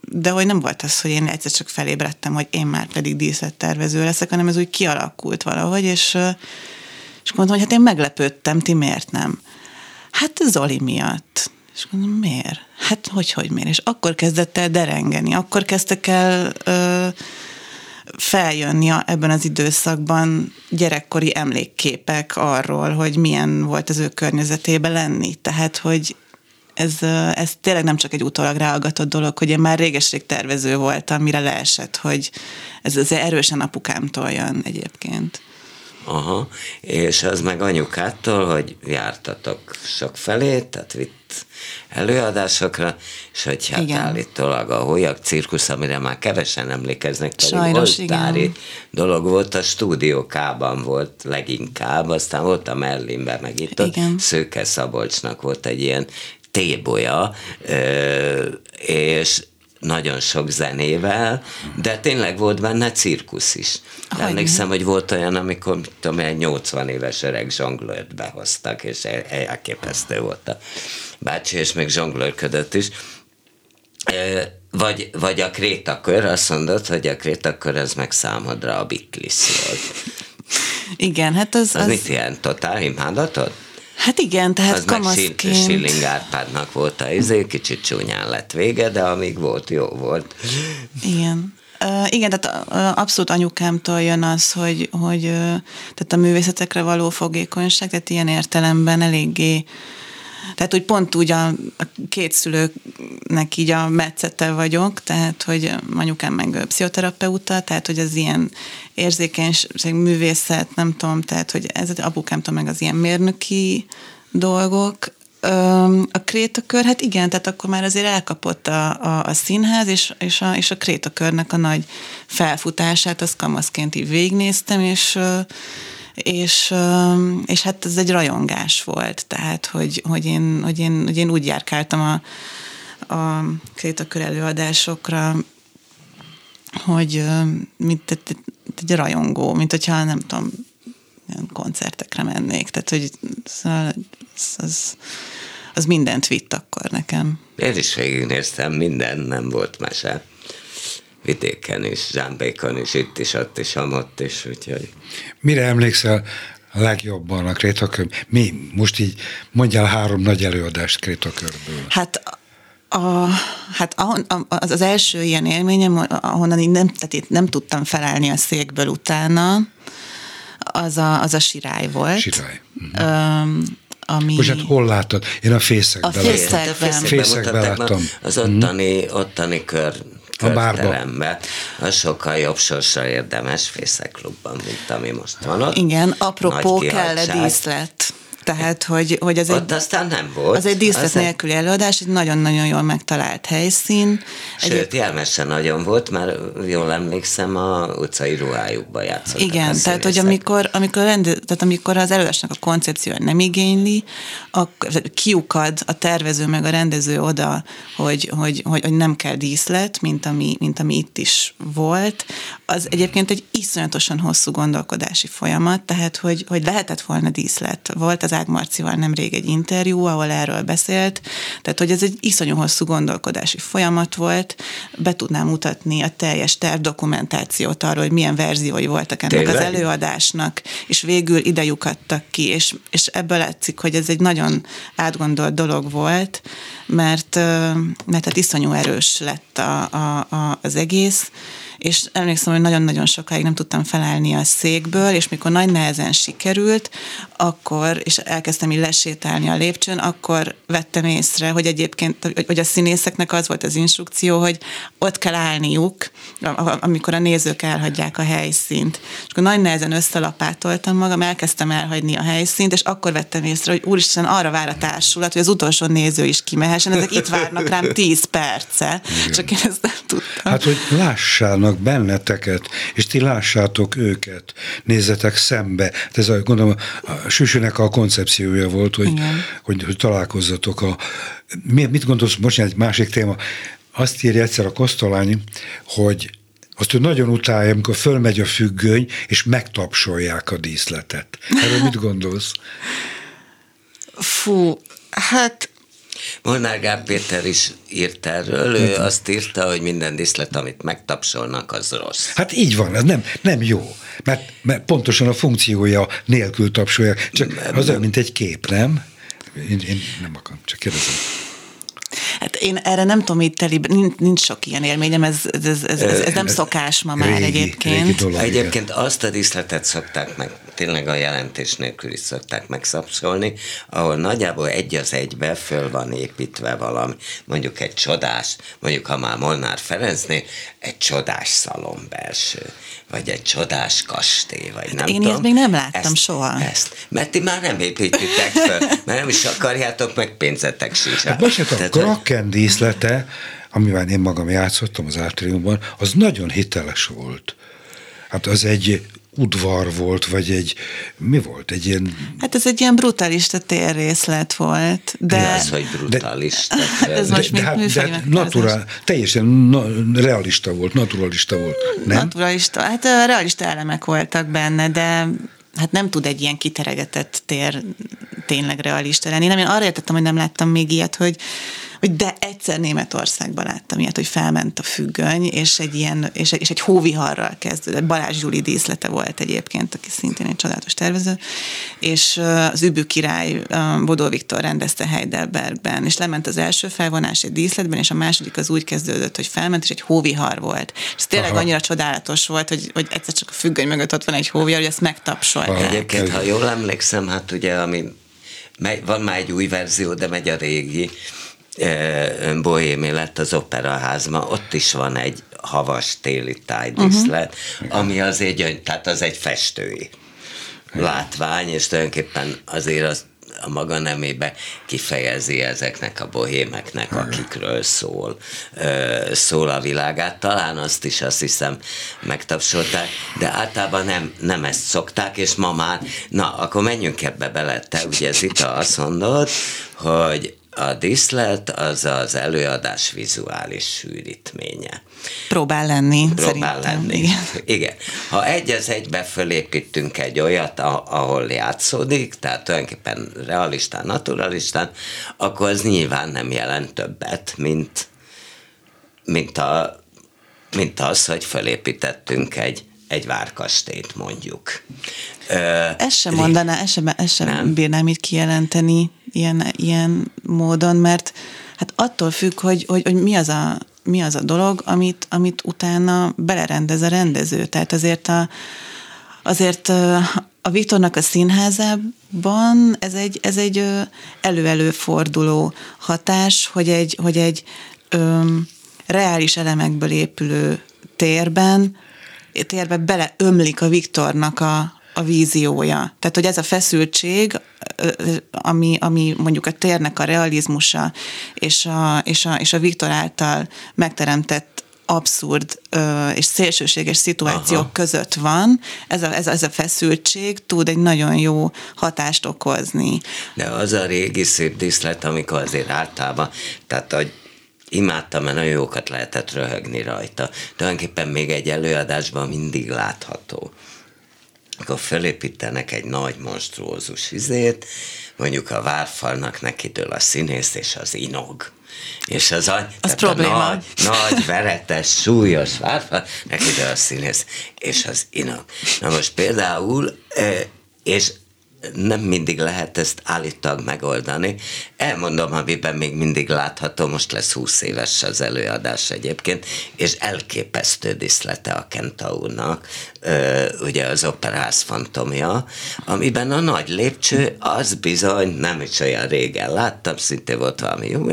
de hogy nem volt az, hogy én egyszer csak felébredtem, hogy én már pedig díszlettervező leszek, hanem ez úgy kialakult valahogy, és, és mondtam, hogy hát én meglepődtem, ti miért nem? Hát Zoli miatt. És mondom, miért? Hát hogy, hogy miért? És akkor kezdett el derengeni, akkor kezdtek el ö, feljönni a, ebben az időszakban gyerekkori emlékképek arról, hogy milyen volt az ő környezetében lenni. Tehát, hogy ez, ez tényleg nem csak egy utólag ráagatott dolog, hogy én már réges-rég tervező voltam, mire leesett, hogy ez azért erősen apukámtól jön egyébként. Aha, és az meg anyukától, hogy jártatok sok felé, tehát vitt előadásokra, és hogy hát Igen. állítólag a Holyak cirkusz, amire már kevesen emlékeznek, pedig Sajnos, oltári igen. dolog volt, a stúdió K-ban volt leginkább, aztán volt a Merlinben, meg itt Igen. Szőke Szabolcsnak volt egy ilyen tébolya, és nagyon sok zenével, de tényleg volt benne cirkusz is. Hogyne. Emlékszem, hogy volt olyan, amikor mit tudom, egy 80 éves öreg zsonglőrt behoztak, és el- elképesztő volt a bácsi, és még zsonglőrködött is. Vagy, vagy a krétakör, azt mondod, hogy a krétakör az meg számodra a Beatles volt. Igen, hát az... Az, az mit jelent? Totál imádatod? Hát igen, tehát Az meg kamaszként... Schilling Árpádnak volt a izé, kicsit csúnyán lett vége, de amíg volt, jó volt. Igen. Uh, igen, tehát uh, abszolút anyukámtól jön az, hogy, hogy uh, tehát a művészetekre való fogékonyság, tehát ilyen értelemben eléggé tehát, hogy pont úgy a, a két szülőknek így a metszete vagyok, tehát, hogy anyukám meg pszichoterapeuta, tehát, hogy az ilyen érzékenység, művészet, nem tudom, tehát, hogy ez apukámtól meg az ilyen mérnöki dolgok, a krétakör, hát igen, tehát akkor már azért elkapott a, a, a színház, és, és, a, és a krétakörnek a nagy felfutását, azt kamaszként így végignéztem, és, és, és hát ez egy rajongás volt, tehát hogy, hogy, én, hogy, én, hogy én úgy járkáltam a, a krétakör előadásokra, hogy mint egy, egy rajongó, mint hogyha nem tudom, koncertekre mennék. Tehát, hogy az, az, az mindent vitt akkor nekem. Én is végignéztem, minden nem volt mese. Vidéken is, Zsámbékon is, itt is, ott is, amott is, úgyhogy... Mire emlékszel a legjobban a Krétakör? Mi? Most így mondjál három nagy előadást Krétakörből. Hát a, hát az, az első ilyen élményem, ahonnan így nem, tehát itt nem tudtam felállni a székből utána, az a, az a sirály volt. Sirály. Uh-huh. ami... Most hát hol láttad? Én a fészekben. A fészekben. fészekben láttam. Az ottani, ottani kör a bárba. Az sokkal jobb sorsa érdemes fészekklubban, mint ami most van ott. Igen, apropó kell díszlet. Tehát, hogy, hogy az Ott egy, aztán nem volt. Az egy díszlet az nélküli előadás, egy nagyon-nagyon jól megtalált helyszín. Sőt, egy... nagyon volt, mert jól emlékszem, a utcai ruhájukba játszottak. Igen, tehát, hogy amikor, amikor, rend, tehát amikor az előadásnak a koncepció nem igényli, akkor kiukad a tervező meg a rendező oda, hogy, hogy, hogy, hogy nem kell díszlet, mint ami, mint ami itt is volt, az egyébként egy iszonyatosan hosszú gondolkodási folyamat, tehát hogy, hogy lehetett volna díszlet. Volt az az Ág Marcival nemrég egy interjú, ahol erről beszélt, tehát hogy ez egy iszonyú hosszú gondolkodási folyamat volt, be tudnám mutatni a teljes terv dokumentációt arról, hogy milyen verziói voltak ennek Tényleg? az előadásnak, és végül ide lyukadtak ki, és, és ebből látszik, hogy ez egy nagyon átgondolt dolog volt, mert, mert hát iszonyú erős lett a, a, a, az egész, és emlékszem, hogy nagyon-nagyon sokáig nem tudtam felállni a székből, és mikor nagy nehezen sikerült, akkor, és elkezdtem így lesétálni a lépcsőn, akkor vettem észre, hogy egyébként, hogy a színészeknek az volt az instrukció, hogy ott kell állniuk, amikor a nézők elhagyják a helyszínt. És akkor nagy nehezen összelapátoltam magam, elkezdtem elhagyni a helyszínt, és akkor vettem észre, hogy úristen, arra vár a társulat, hogy az utolsó néző is kimehessen, ezek itt várnak rám 10 perce. Igen. Csak én ezt nem tudtam. Hát, hogy lássának látnak benneteket, és ti lássátok őket, nézzetek szembe. Hát ez a, gondolom, a Süsőnek a koncepciója volt, hogy, hogy, hogy találkozzatok a... Mit gondolsz, most egy másik téma, azt írja egyszer a Kosztolány, hogy azt ő nagyon utálja, amikor fölmegy a függöny, és megtapsolják a díszletet. Erről mit gondolsz? Fú, hát Molnár Gál Péter is írt erről, ő azt írta, hogy minden diszlet, amit megtapsolnak, az rossz. Hát így van, ez nem, nem jó, mert, mert pontosan a funkciója nélkül tapsolják, csak az olyan, mint egy kép, nem? Én, én nem akarom, csak kérdezem. Hát én erre nem tudom, itt teli, nincs, nincs sok ilyen élményem, ez, ez, ez, ez, ez nem szokás ma már régi, egyébként. Régi dolog, egyébként igen. azt a díszletet szokták meg, tényleg a jelentés nélkül is szokták megszapszolni, ahol nagyjából egy az egybe föl van építve valami, mondjuk egy csodás, mondjuk ha már Molnár Ferencnél, egy csodás szalon belső vagy egy csodás kastély, vagy hát nem Én tudom. ilyet még nem láttam ezt, soha. Ezt. Mert ti már nem építitek föl, mert nem is akarjátok, meg pénzetek sincs. Hát bocsánat, a Kraken díszlete, amivel én magam játszottam az átriumban, az nagyon hiteles volt. Hát az egy udvar volt, vagy egy, mi volt, egy ilyen... Hát ez egy ilyen brutalista térrészlet volt, de... Mi az, hogy brutalista? De, hát ez most de, de, de hát naturál, teljesen na, realista volt, naturalista volt, nem? Naturalista, hát realista elemek voltak benne, de hát nem tud egy ilyen kiteregetett tér tényleg realista lenni. Nem, én arra értettem, hogy nem láttam még ilyet, hogy hogy de egyszer Németországban láttam ilyet, hogy felment a függöny, és egy ilyen, és egy, és egy hóviharral kezdődött. Balázs Zsuli díszlete volt egyébként, aki szintén egy csodálatos tervező, és az Übű király Bodó Viktor rendezte Heidelbergben, és lement az első felvonás egy díszletben, és a második az úgy kezdődött, hogy felment, és egy hóvihar volt. És ez tényleg Aha. annyira csodálatos volt, hogy, hogy egyszer csak a függöny mögött ott van egy hóvihar, hogy ezt megtapsolták. Egyébként, ha jól emlékszem, hát ugye, ami van már egy új verzió, de megy a régi, bohémi lett az operaházma, ott is van egy havas téli tájdíszlet, uh-huh. ami azért, tehát az egy festői látvány, és tulajdonképpen azért az a maga nemébe kifejezi ezeknek a bohémeknek, akikről szól, szól a világát. Talán azt is azt hiszem megtapsolták, de általában nem, nem ezt szokták, és ma már, na, akkor menjünk ebbe bele. Te ugye Zita azt mondod, hogy a diszlet az az előadás vizuális sűrítménye. Próbál lenni, Próbál lenni. Igen. Igen. Ha egy az egybe fölépítünk egy olyat, ahol játszódik, tehát tulajdonképpen realistán, naturalistán, akkor az nyilván nem jelent többet, mint, mint, a, mint az, hogy fölépítettünk egy, egy várkastét mondjuk. Ez sem mondaná, ez sem, ez sem nem. bírnám itt kijelenteni ilyen, ilyen módon, mert hát attól függ, hogy, hogy, hogy mi az a mi az a dolog, amit, amit utána belerendez a rendező. Tehát azért a, azért a Viktornak a színházában ez egy, ez egy elő-elő forduló hatás, hogy egy, hogy egy ö, reális elemekből épülő térben, térbe beleömlik a Viktornak a, a víziója. Tehát, hogy ez a feszültség, ami, ami mondjuk a térnek a realizmusa és a, és a, és a Viktor által megteremtett abszurd ö, és szélsőséges szituációk Aha. között van, ez a, ez, a, ez a feszültség tud egy nagyon jó hatást okozni. De az a régi szép diszlet, amikor azért általában, tehát hogy imádtam, mert nagyon jókat lehetett röhögni rajta. Tulajdonképpen még egy előadásban mindig látható akkor felépítenek egy nagy monstrózus izét, mondjuk a várfalnak nekitől a színész és az inog. És az, a, az probléma. A nagy, nagy, veretes, súlyos várfal, nekitől a színész és az inog. Na most például, és nem mindig lehet ezt állítólag megoldani. Elmondom, amiben még mindig látható, most lesz 20 éves az előadás egyébként, és elképesztő diszlete a Kentaurnak, ugye az operász fantomja, amiben a nagy lépcső, az bizony, nem is olyan régen láttam, szinte volt valami jó,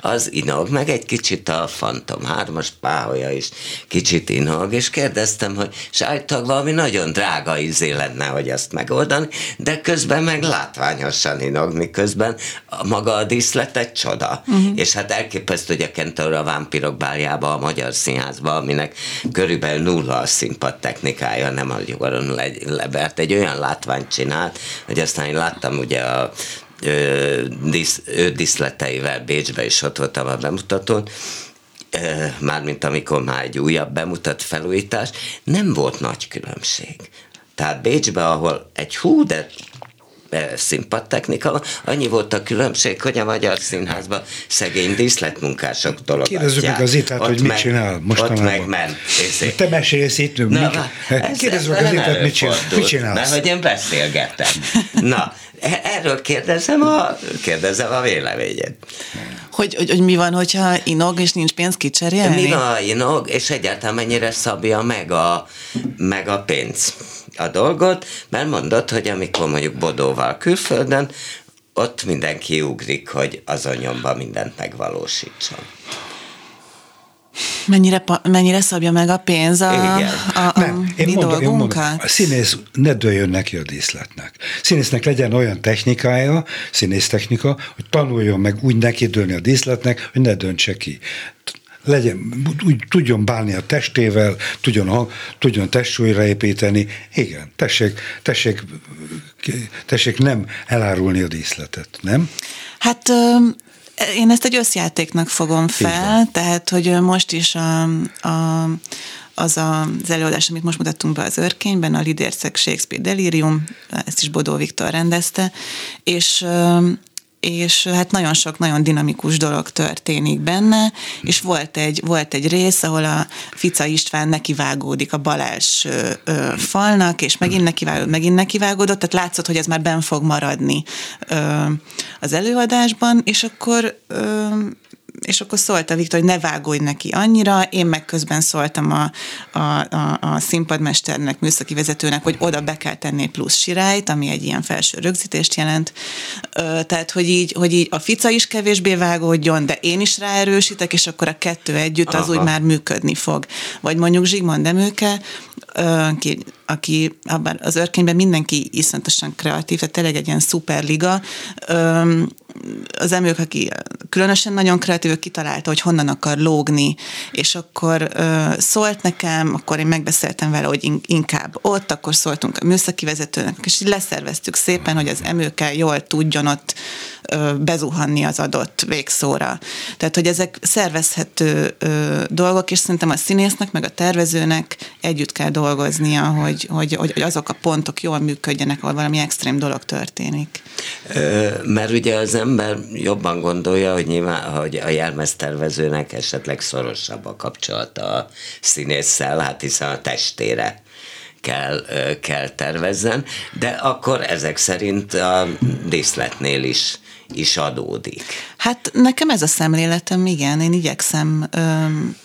az inog, meg egy kicsit a fantom hármas páholya is kicsit inog, és kérdeztem, hogy és valami nagyon drága izé lenne, hogy ezt megoldani, de közben meg látványosan inog, miközben a maga a díszlet egy csoda. Uh-huh. És hát elképesztő, hogy a Kentaur a vámpirok báljába, a Magyar Színházba, aminek körülbelül nulla a színpad technikája, nem a gyugaron le, lebert, egy olyan látványt csinált, hogy aztán én láttam ugye a disz, ő diszleteivel Bécsbe is ott voltam a bemutatón, mármint amikor már egy újabb bemutat felújítás, nem volt nagy különbség. Tehát Bécsbe, ahol egy hú, de színpadtechnika. Annyi volt a különbség, hogy a Magyar Színházban szegény díszletmunkások tologatják. Kérdezzük meg az itát, hogy mit csinál mostanában. Ott meg ment. Te mesélsz itt. Na, Kérdezzük meg az itát, mit, csinál, mit csinálsz. Mert hogy én beszélgetem. Na, e- erről kérdezem a, kérdezem a véleményed. Hogy, hogy, hogy mi van, hogyha inog, és nincs pénz kicserélni? Mi van, inog, és egyáltalán mennyire szabja meg a, meg a pénz a dolgot, mert mondod, hogy amikor mondjuk Bodóval külföldön, ott mindenki ugrik, hogy azon nyomban mindent megvalósítson. Mennyire, mennyire szabja meg a pénz a, Igen. a, a Nem, én mi mondom, én mondom, a színész ne dőljön neki a díszletnek. Színésznek legyen olyan technikája, színész technika, hogy tanuljon meg úgy neki dőlni a díszletnek, hogy ne döntse ki legyen, úgy tudjon bánni a testével, tudjon, tudjon testsúlyra építeni. Igen, tessék, tessék, tessék nem elárulni a díszletet, nem? Hát én ezt egy összjátéknak fogom fel, tehát, hogy most is a, a az a, az előadás, amit most mutattunk be az Örkényben, a Lidércek Shakespeare Delirium, ezt is Bodó Viktor rendezte, és és hát nagyon sok nagyon dinamikus dolog történik benne, és volt egy, volt egy rész, ahol a Fica István nekivágódik a bal első ö, falnak, és megint nekivágódott, megint nekivágódott, tehát látszott, hogy ez már ben fog maradni ö, az előadásban, és akkor ö, és akkor szólt a Viktor, hogy ne vágódj neki annyira, én meg közben szóltam a, a, a, a színpadmesternek, műszaki vezetőnek, hogy oda be kell tenni plusz sirályt, ami egy ilyen felső rögzítést jelent. Ö, tehát, hogy így, hogy így a fica is kevésbé vágódjon, de én is ráerősítek, és akkor a kettő együtt az Aha. úgy már működni fog. Vagy mondjuk Zsigmond Demőke, aki, aki abban az örkényben mindenki iszonyatosan kreatív, tehát tényleg egy ilyen szuperliga. Az emők, aki különösen nagyon kreatív, kitalálta, hogy honnan akar lógni, és akkor szólt nekem, akkor én megbeszéltem vele, hogy inkább ott, akkor szóltunk a műszaki vezetőnek, és így leszerveztük szépen, hogy az emőkkel jól tudjon ott bezuhanni az adott végszóra. Tehát, hogy ezek szervezhető dolgok, és szerintem a színésznek, meg a tervezőnek együtt kell dolgoznia, hogy, hogy, hogy azok a pontok jól működjenek, ahol valami extrém dolog történik. Mert ugye az ember jobban gondolja, hogy nyilván, hogy a jelmeztervezőnek esetleg szorosabb a kapcsolata a színésszel, hát hiszen a testére kell, kell tervezzen, de akkor ezek szerint a díszletnél is is adódik. Hát nekem ez a szemléletem, igen, én igyekszem öm,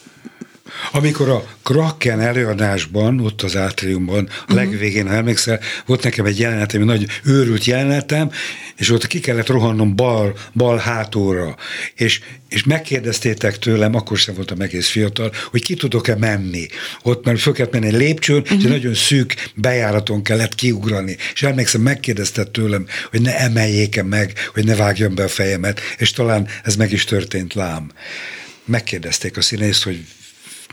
amikor a Kraken előadásban, ott az átriumban, a uh-huh. legvégén, ha emlékszel, volt nekem egy jelenetem, egy nagy őrült jelenetem, és ott ki kellett rohannom bal, bal hátóra, és, és megkérdeztétek tőlem, akkor sem voltam egész fiatal, hogy ki tudok-e menni. Ott mert föl kellett menni egy lépcsőn, uh-huh. és egy nagyon szűk bejáraton kellett kiugrani. És emlékszem, megkérdezte tőlem, hogy ne emeljék-e meg, hogy ne vágjam be a fejemet, és talán ez meg is történt lám megkérdezték a színészt, hogy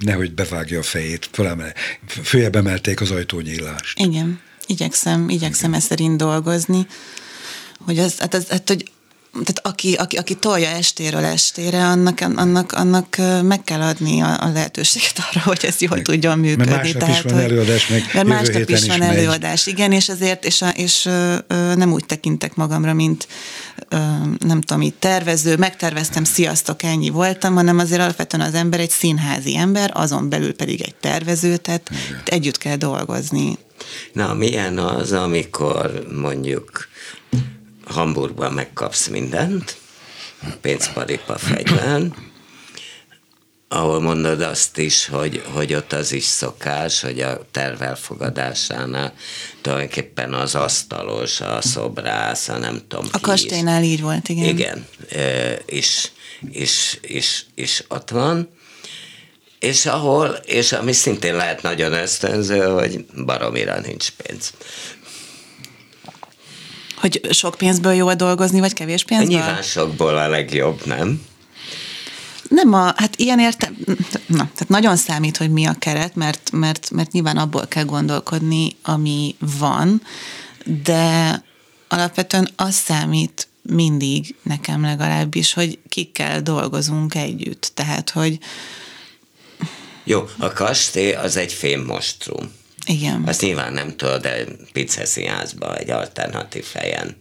nehogy bevágja a fejét, fölemel, följebb emelték az ajtónyílást. Igen, igyekszem, igyekszem Igen. ezt szerint dolgozni, hogy az, hát, az, hát hogy tehát aki, aki, aki tolja estéről estére, annak, annak, annak meg kell adni a, a lehetőséget arra, hogy ez jól tudjon működni. Mert másnap Tehát, is van előadás, meg mert másnap is van megy. előadás, igen, és azért, és, és ö, ö, nem úgy tekintek magamra, mint ö, nem tudom, így tervező, megterveztem, sziasztok, ennyi voltam, hanem azért alapvetően az ember egy színházi ember, azon belül pedig egy tervező, tehát igen. együtt kell dolgozni. Na, milyen az, amikor mondjuk Hamburgban megkapsz mindent, pénzparipa fegyvern, ahol mondod azt is, hogy, hogy ott az is szokás, hogy a terv elfogadásánál tulajdonképpen az asztalos, a szobrász, a nem tudom A kastélynál így volt, igen. Igen, és, és, és, és ott van, és ahol, és ami szintén lehet nagyon ösztönző, hogy baromira nincs pénz. Hogy sok pénzből jó dolgozni, vagy kevés pénzből? Nyilván sokból a legjobb, nem? Nem a, hát ilyen értem, na, tehát nagyon számít, hogy mi a keret, mert, mert, mert nyilván abból kell gondolkodni, ami van, de alapvetően az számít mindig, nekem legalábbis, hogy kikkel dolgozunk együtt. Tehát, hogy... Jó, a kastély az egy fémmostrum. Igen. Azt nyilván nem tudod, de pizzeszínházba egy alternatív helyen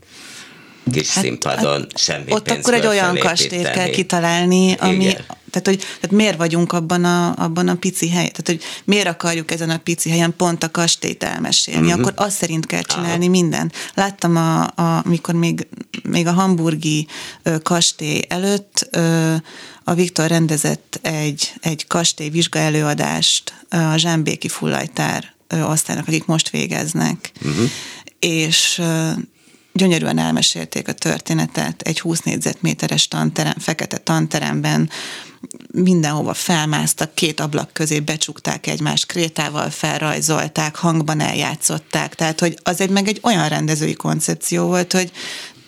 kis hát, színpadon hát semmi Ott akkor egy olyan kastélyt kell kitalálni, ami, Igen. tehát, hogy, tehát miért vagyunk abban a, abban a pici helyen, tehát hogy miért akarjuk ezen a pici helyen pont a kastélyt elmesélni, uh-huh. akkor azt szerint kell csinálni Aha. minden. Láttam, a, a, amikor még, még a hamburgi ö, kastély előtt ö, a Viktor rendezett egy, egy kastély vizsgaelőadást a Zsámbéki Fullajtár osztálynak, akik most végeznek. Uh-huh. És gyönyörűen elmesélték a történetet egy 20 négyzetméteres tanterem, fekete tanteremben, mindenhova felmásztak, két ablak közé becsukták egymást, krétával felrajzolták, hangban eljátszották, tehát hogy az egy meg egy olyan rendezői koncepció volt, hogy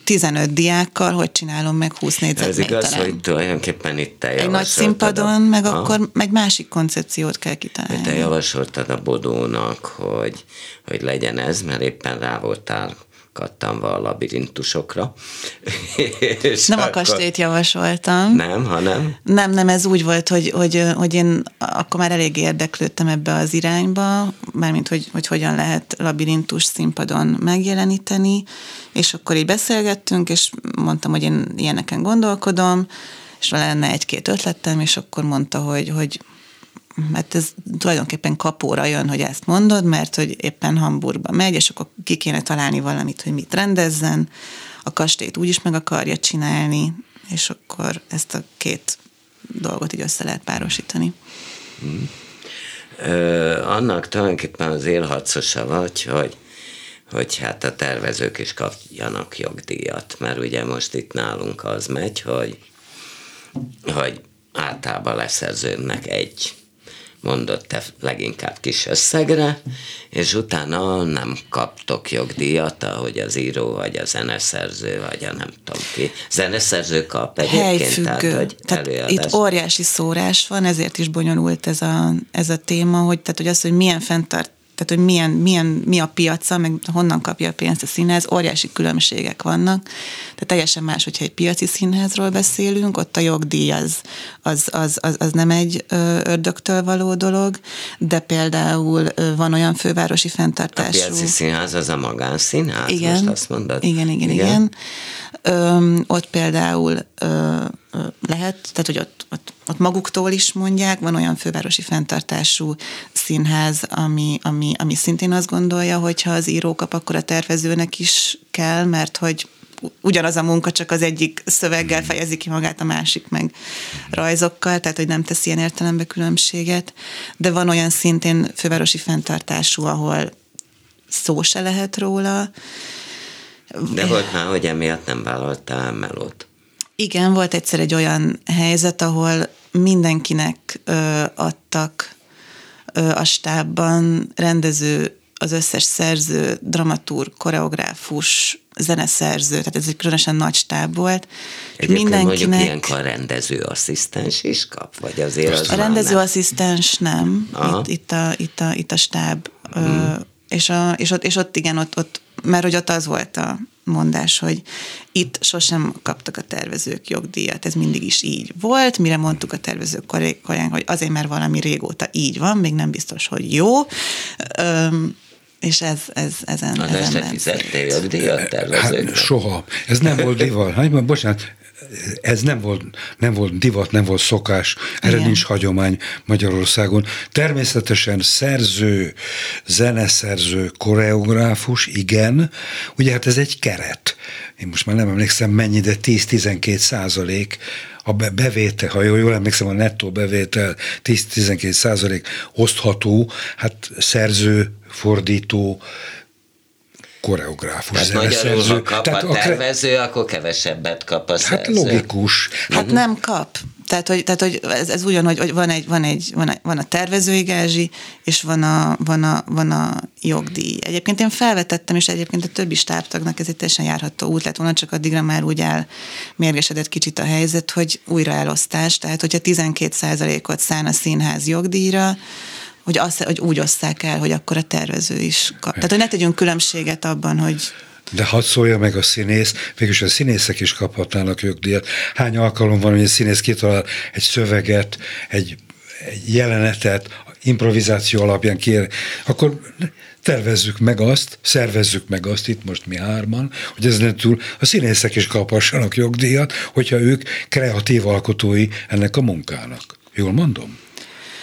15 diákkal, hogy csinálom meg 20 négyzetméteren. Ez igaz, hogy tulajdonképpen itt te Egy nagy színpadon, a... meg ha? akkor egy másik koncepciót kell kitalálni. Te javasoltad a Bodónak, hogy, hogy legyen ez, mert éppen rá voltál kattanva a labirintusokra. És nem akkor... a kastélyt javasoltam. Nem, hanem? Nem, nem, ez úgy volt, hogy, hogy, hogy én akkor már elég érdeklődtem ebbe az irányba, mármint, hogy, hogy hogyan lehet labirintus színpadon megjeleníteni, és akkor így beszélgettünk, és mondtam, hogy én ilyeneken gondolkodom, és lenne egy-két ötletem, és akkor mondta, hogy, hogy mert ez tulajdonképpen kapóra jön, hogy ezt mondod, mert hogy éppen Hamburgba megy, és akkor ki kéne találni valamit, hogy mit rendezzen, a kastélyt úgy is meg akarja csinálni, és akkor ezt a két dolgot így össze lehet párosítani. Hmm. Ö, annak tulajdonképpen az élharcosa vagy, hogy hogy hát a tervezők is kapjanak jogdíjat, mert ugye most itt nálunk az megy, hogy, hogy általában leszerződnek egy mondott te leginkább kis összegre, és utána nem kaptok jogdíjat, ahogy az író, vagy a zeneszerző, vagy a nem tudom ki. Zeneszerző kap egyébként, Helyfüggő. tehát, hogy tehát itt óriási szórás van, ezért is bonyolult ez a, ez a téma, hogy, tehát, hogy az, hogy milyen fenntart tehát hogy milyen, milyen, mi a piaca, meg honnan kapja a pénzt a színház, óriási különbségek vannak. Tehát teljesen más, hogyha egy piaci színházról beszélünk, ott a jogdíj az, az, az, az, az nem egy ördögtől való dolog, de például van olyan fővárosi fenntartású... A piaci színház az a magánszínház, igen, most azt mondod? Igen, igen, igen. igen. Ö, ott például ö, lehet, tehát hogy ott, ott, ott maguktól is mondják, van olyan fővárosi fenntartású színház, ami, ami, ami szintén azt gondolja, hogy ha az író kap, akkor a tervezőnek is kell, mert hogy ugyanaz a munka, csak az egyik szöveggel hmm. fejezi ki magát, a másik meg rajzokkal, tehát hogy nem tesz ilyen értelembe különbséget, de van olyan szintén fővárosi fenntartású, ahol szó se lehet róla. De volt már, hogy emiatt nem vállaltál melót. Igen, volt egyszer egy olyan helyzet, ahol mindenkinek ö, adtak ö, a stábban rendező, az összes szerző, dramaturg, koreográfus, zeneszerző, tehát ez egy különösen nagy stáb volt. Egyébként Mindenkinek... mondjuk ilyenkor rendező asszisztens is kap, vagy azért az A rendező asszisztens nem, itt, itt, a, itt, a, itt a stáb, hmm. ö, és, a, és, ott, és ott igen, ott, ott, mert hogy ott az volt a, mondás, hogy itt sosem kaptak a tervezők jogdíjat, ez mindig is így volt, mire mondtuk a tervezők kollégán, hogy azért, mert valami régóta így van, még nem biztos, hogy jó, Öm, és ez, ez ezen, Na, ezen de fizettél jogdíjat tervezőknek? Hát, soha. Ez nem volt divat. Hát, bocsánat, ez nem volt, nem volt divat, nem volt szokás, erre Igen. nincs hagyomány Magyarországon. Természetesen szerző, zeneszerző, koreográfus, igen, ugye hát ez egy keret. Én most már nem emlékszem mennyi, de 10-12 százalék a bevétel, ha jól, jól emlékszem, a nettó bevétel 10-12 százalék osztható, hát szerző, fordító, koreográfus, Tehát zeneszerző. ha kap Tehát a tervező, a... akkor kevesebbet kap a hát szerző. Hát logikus. Hát uh-huh. nem kap. Tehát, hogy, tehát, hogy ez, ez ugyanúgy, hogy van, egy, van, egy, van, a, van a tervezői gázsi, és van a, van, a, van a jogdíj. Egyébként én felvetettem, és egyébként a többi stábtagnak ez egy teljesen járható út lett volna, csak addigra már úgy elmérgesedett kicsit a helyzet, hogy újra elosztás, tehát hogyha 12 ot szán a színház jogdíjra, hogy, azt, hogy úgy osszák el, hogy akkor a tervező is kap. Tehát, hogy ne tegyünk különbséget abban, hogy de hadd szólja meg a színész, végülis a színészek is kaphatnának jogdíjat. Hány alkalom van, hogy a színész kitalál egy szöveget, egy, egy jelenetet, improvizáció alapján kér, akkor tervezzük meg azt, szervezzük meg azt itt most mi hárman, hogy ezen túl a színészek is kaphassanak jogdíjat, hogyha ők kreatív alkotói ennek a munkának. Jól mondom?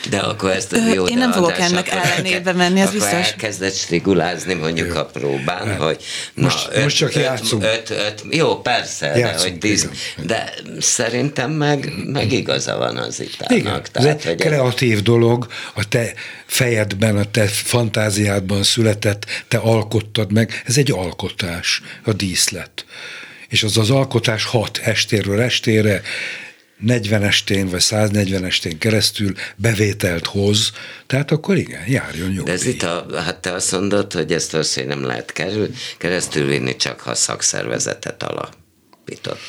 De akkor ezt jó, Én nem fogok ennek ellenébe menni, az akkor biztos. elkezdett strigulázni mondjuk jó. a próbán, jó. hogy na, most, öt, most csak öt, játszunk. Öt, öt, jó, persze, játszunk, de, hogy tíz, de szerintem meg, meg igaza van az itának. Igen, tehát, ez egy kreatív ez... dolog, a te fejedben, a te fantáziádban született, te alkottad meg, ez egy alkotás, a díszlet. És az az alkotás hat estéről estére 40 estén vagy 140 estén keresztül bevételt hoz, tehát akkor igen, járjon jó. De ez itt, a, hát te azt mondod, hogy ezt valószínűleg nem lehet kerül, keresztül vinni, csak ha szakszervezetet alapított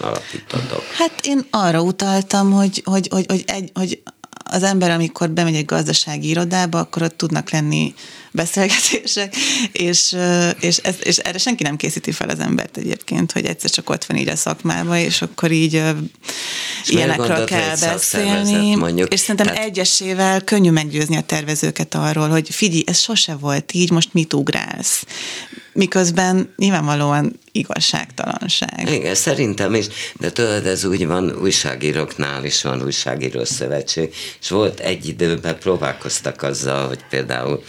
alapítodok. Hát én arra utaltam, hogy, hogy, hogy, hogy, egy, hogy az ember, amikor bemegy egy gazdasági irodába, akkor ott tudnak lenni beszélgetések, és, és, ez, és erre senki nem készíti fel az embert egyébként, hogy egyszer csak ott van így a szakmába, és akkor így és ilyenekről kell beszélni. Mondjuk, és szerintem tehát... egyesével könnyű meggyőzni a tervezőket arról, hogy figyelj, ez sose volt így, most mit ugrálsz? Miközben nyilvánvalóan igazságtalanság. Igen, szerintem is, de tudod, ez úgy van, újságíróknál is van újságíró szövetség, és volt egy időben próbálkoztak azzal, hogy például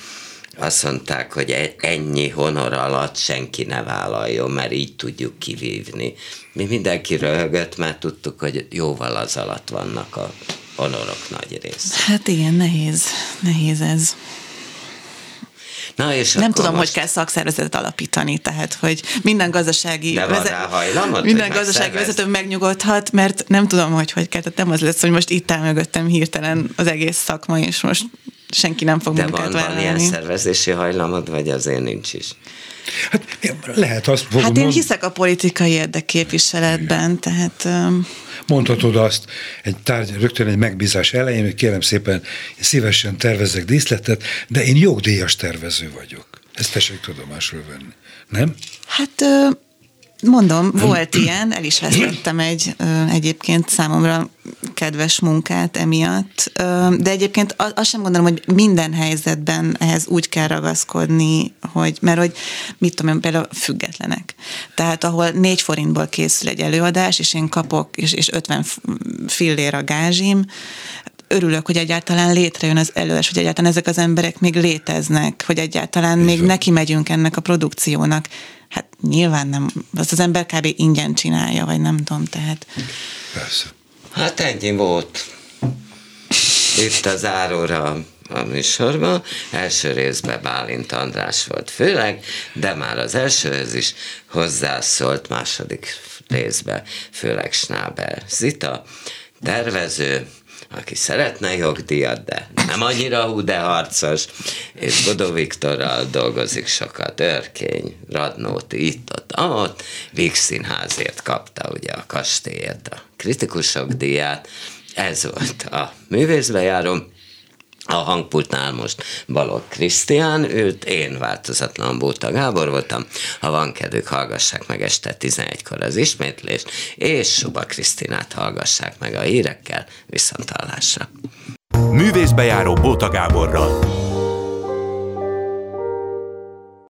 azt mondták, hogy e- ennyi honor alatt senki ne vállaljon, mert így tudjuk kivívni. Mi mindenki röhögött, mert tudtuk, hogy jóval az alatt vannak a honorok nagy része. Hát igen, nehéz, nehéz ez. Na és Nem tudom, most... hogy kell szakszervezetet alapítani, tehát hogy minden gazdasági, De rá hajlamod, minden gazdasági vezető megnyugodhat, mert nem tudom, hogy hogy kell. Tehát nem az lesz, hogy most itt áll mögöttem hirtelen az egész szakma, és most senki nem fog De munkát van, van ilyen szervezési hajlamod, vagy azért nincs is? Hát lehet azt fogom Hát én hiszek a politikai érdekképviseletben, tehát... Mondhatod azt egy tárgy, rögtön egy megbízás elején, hogy kérem szépen, én szívesen tervezek díszletet, de én jogdíjas tervező vagyok. Ezt tessék tudomásról venni. Nem? Hát Mondom, volt ilyen, el is vesztettem egy egyébként számomra kedves munkát emiatt, de egyébként azt sem gondolom, hogy minden helyzetben ehhez úgy kell ragaszkodni, hogy, mert hogy mit tudom én, például függetlenek. Tehát ahol négy forintból készül egy előadás, és én kapok, és, és 50 fillér a gázsim, örülök, hogy egyáltalán létrejön az előadás, hogy egyáltalán ezek az emberek még léteznek, hogy egyáltalán még neki megyünk ennek a produkciónak hát nyilván nem, azt az ember kb. ingyen csinálja, vagy nem tudom, tehát. Persze. Hát ennyi volt. Itt az áróra a műsorban. Első részben Bálint András volt főleg, de már az elsőhöz is hozzászólt második részben, főleg Schnáber Zita, tervező, aki szeretne jogdíjat, de nem annyira hú, de harcos, és Godó Viktorral dolgozik sokat, Örkény, Radnóti, itt, ott, ott, Víg Színházért kapta ugye a kastélyért a kritikusok díját, ez volt a művészbejárom, a hangpultnál most Balog Krisztián, őt én változatlan Bóta Gábor voltam. Ha van kedvük, hallgassák meg este 11-kor az ismétlést, és Suba Krisztinát hallgassák meg a hírekkel, viszont hallásra. Művészbejáró Bóta Gáborral.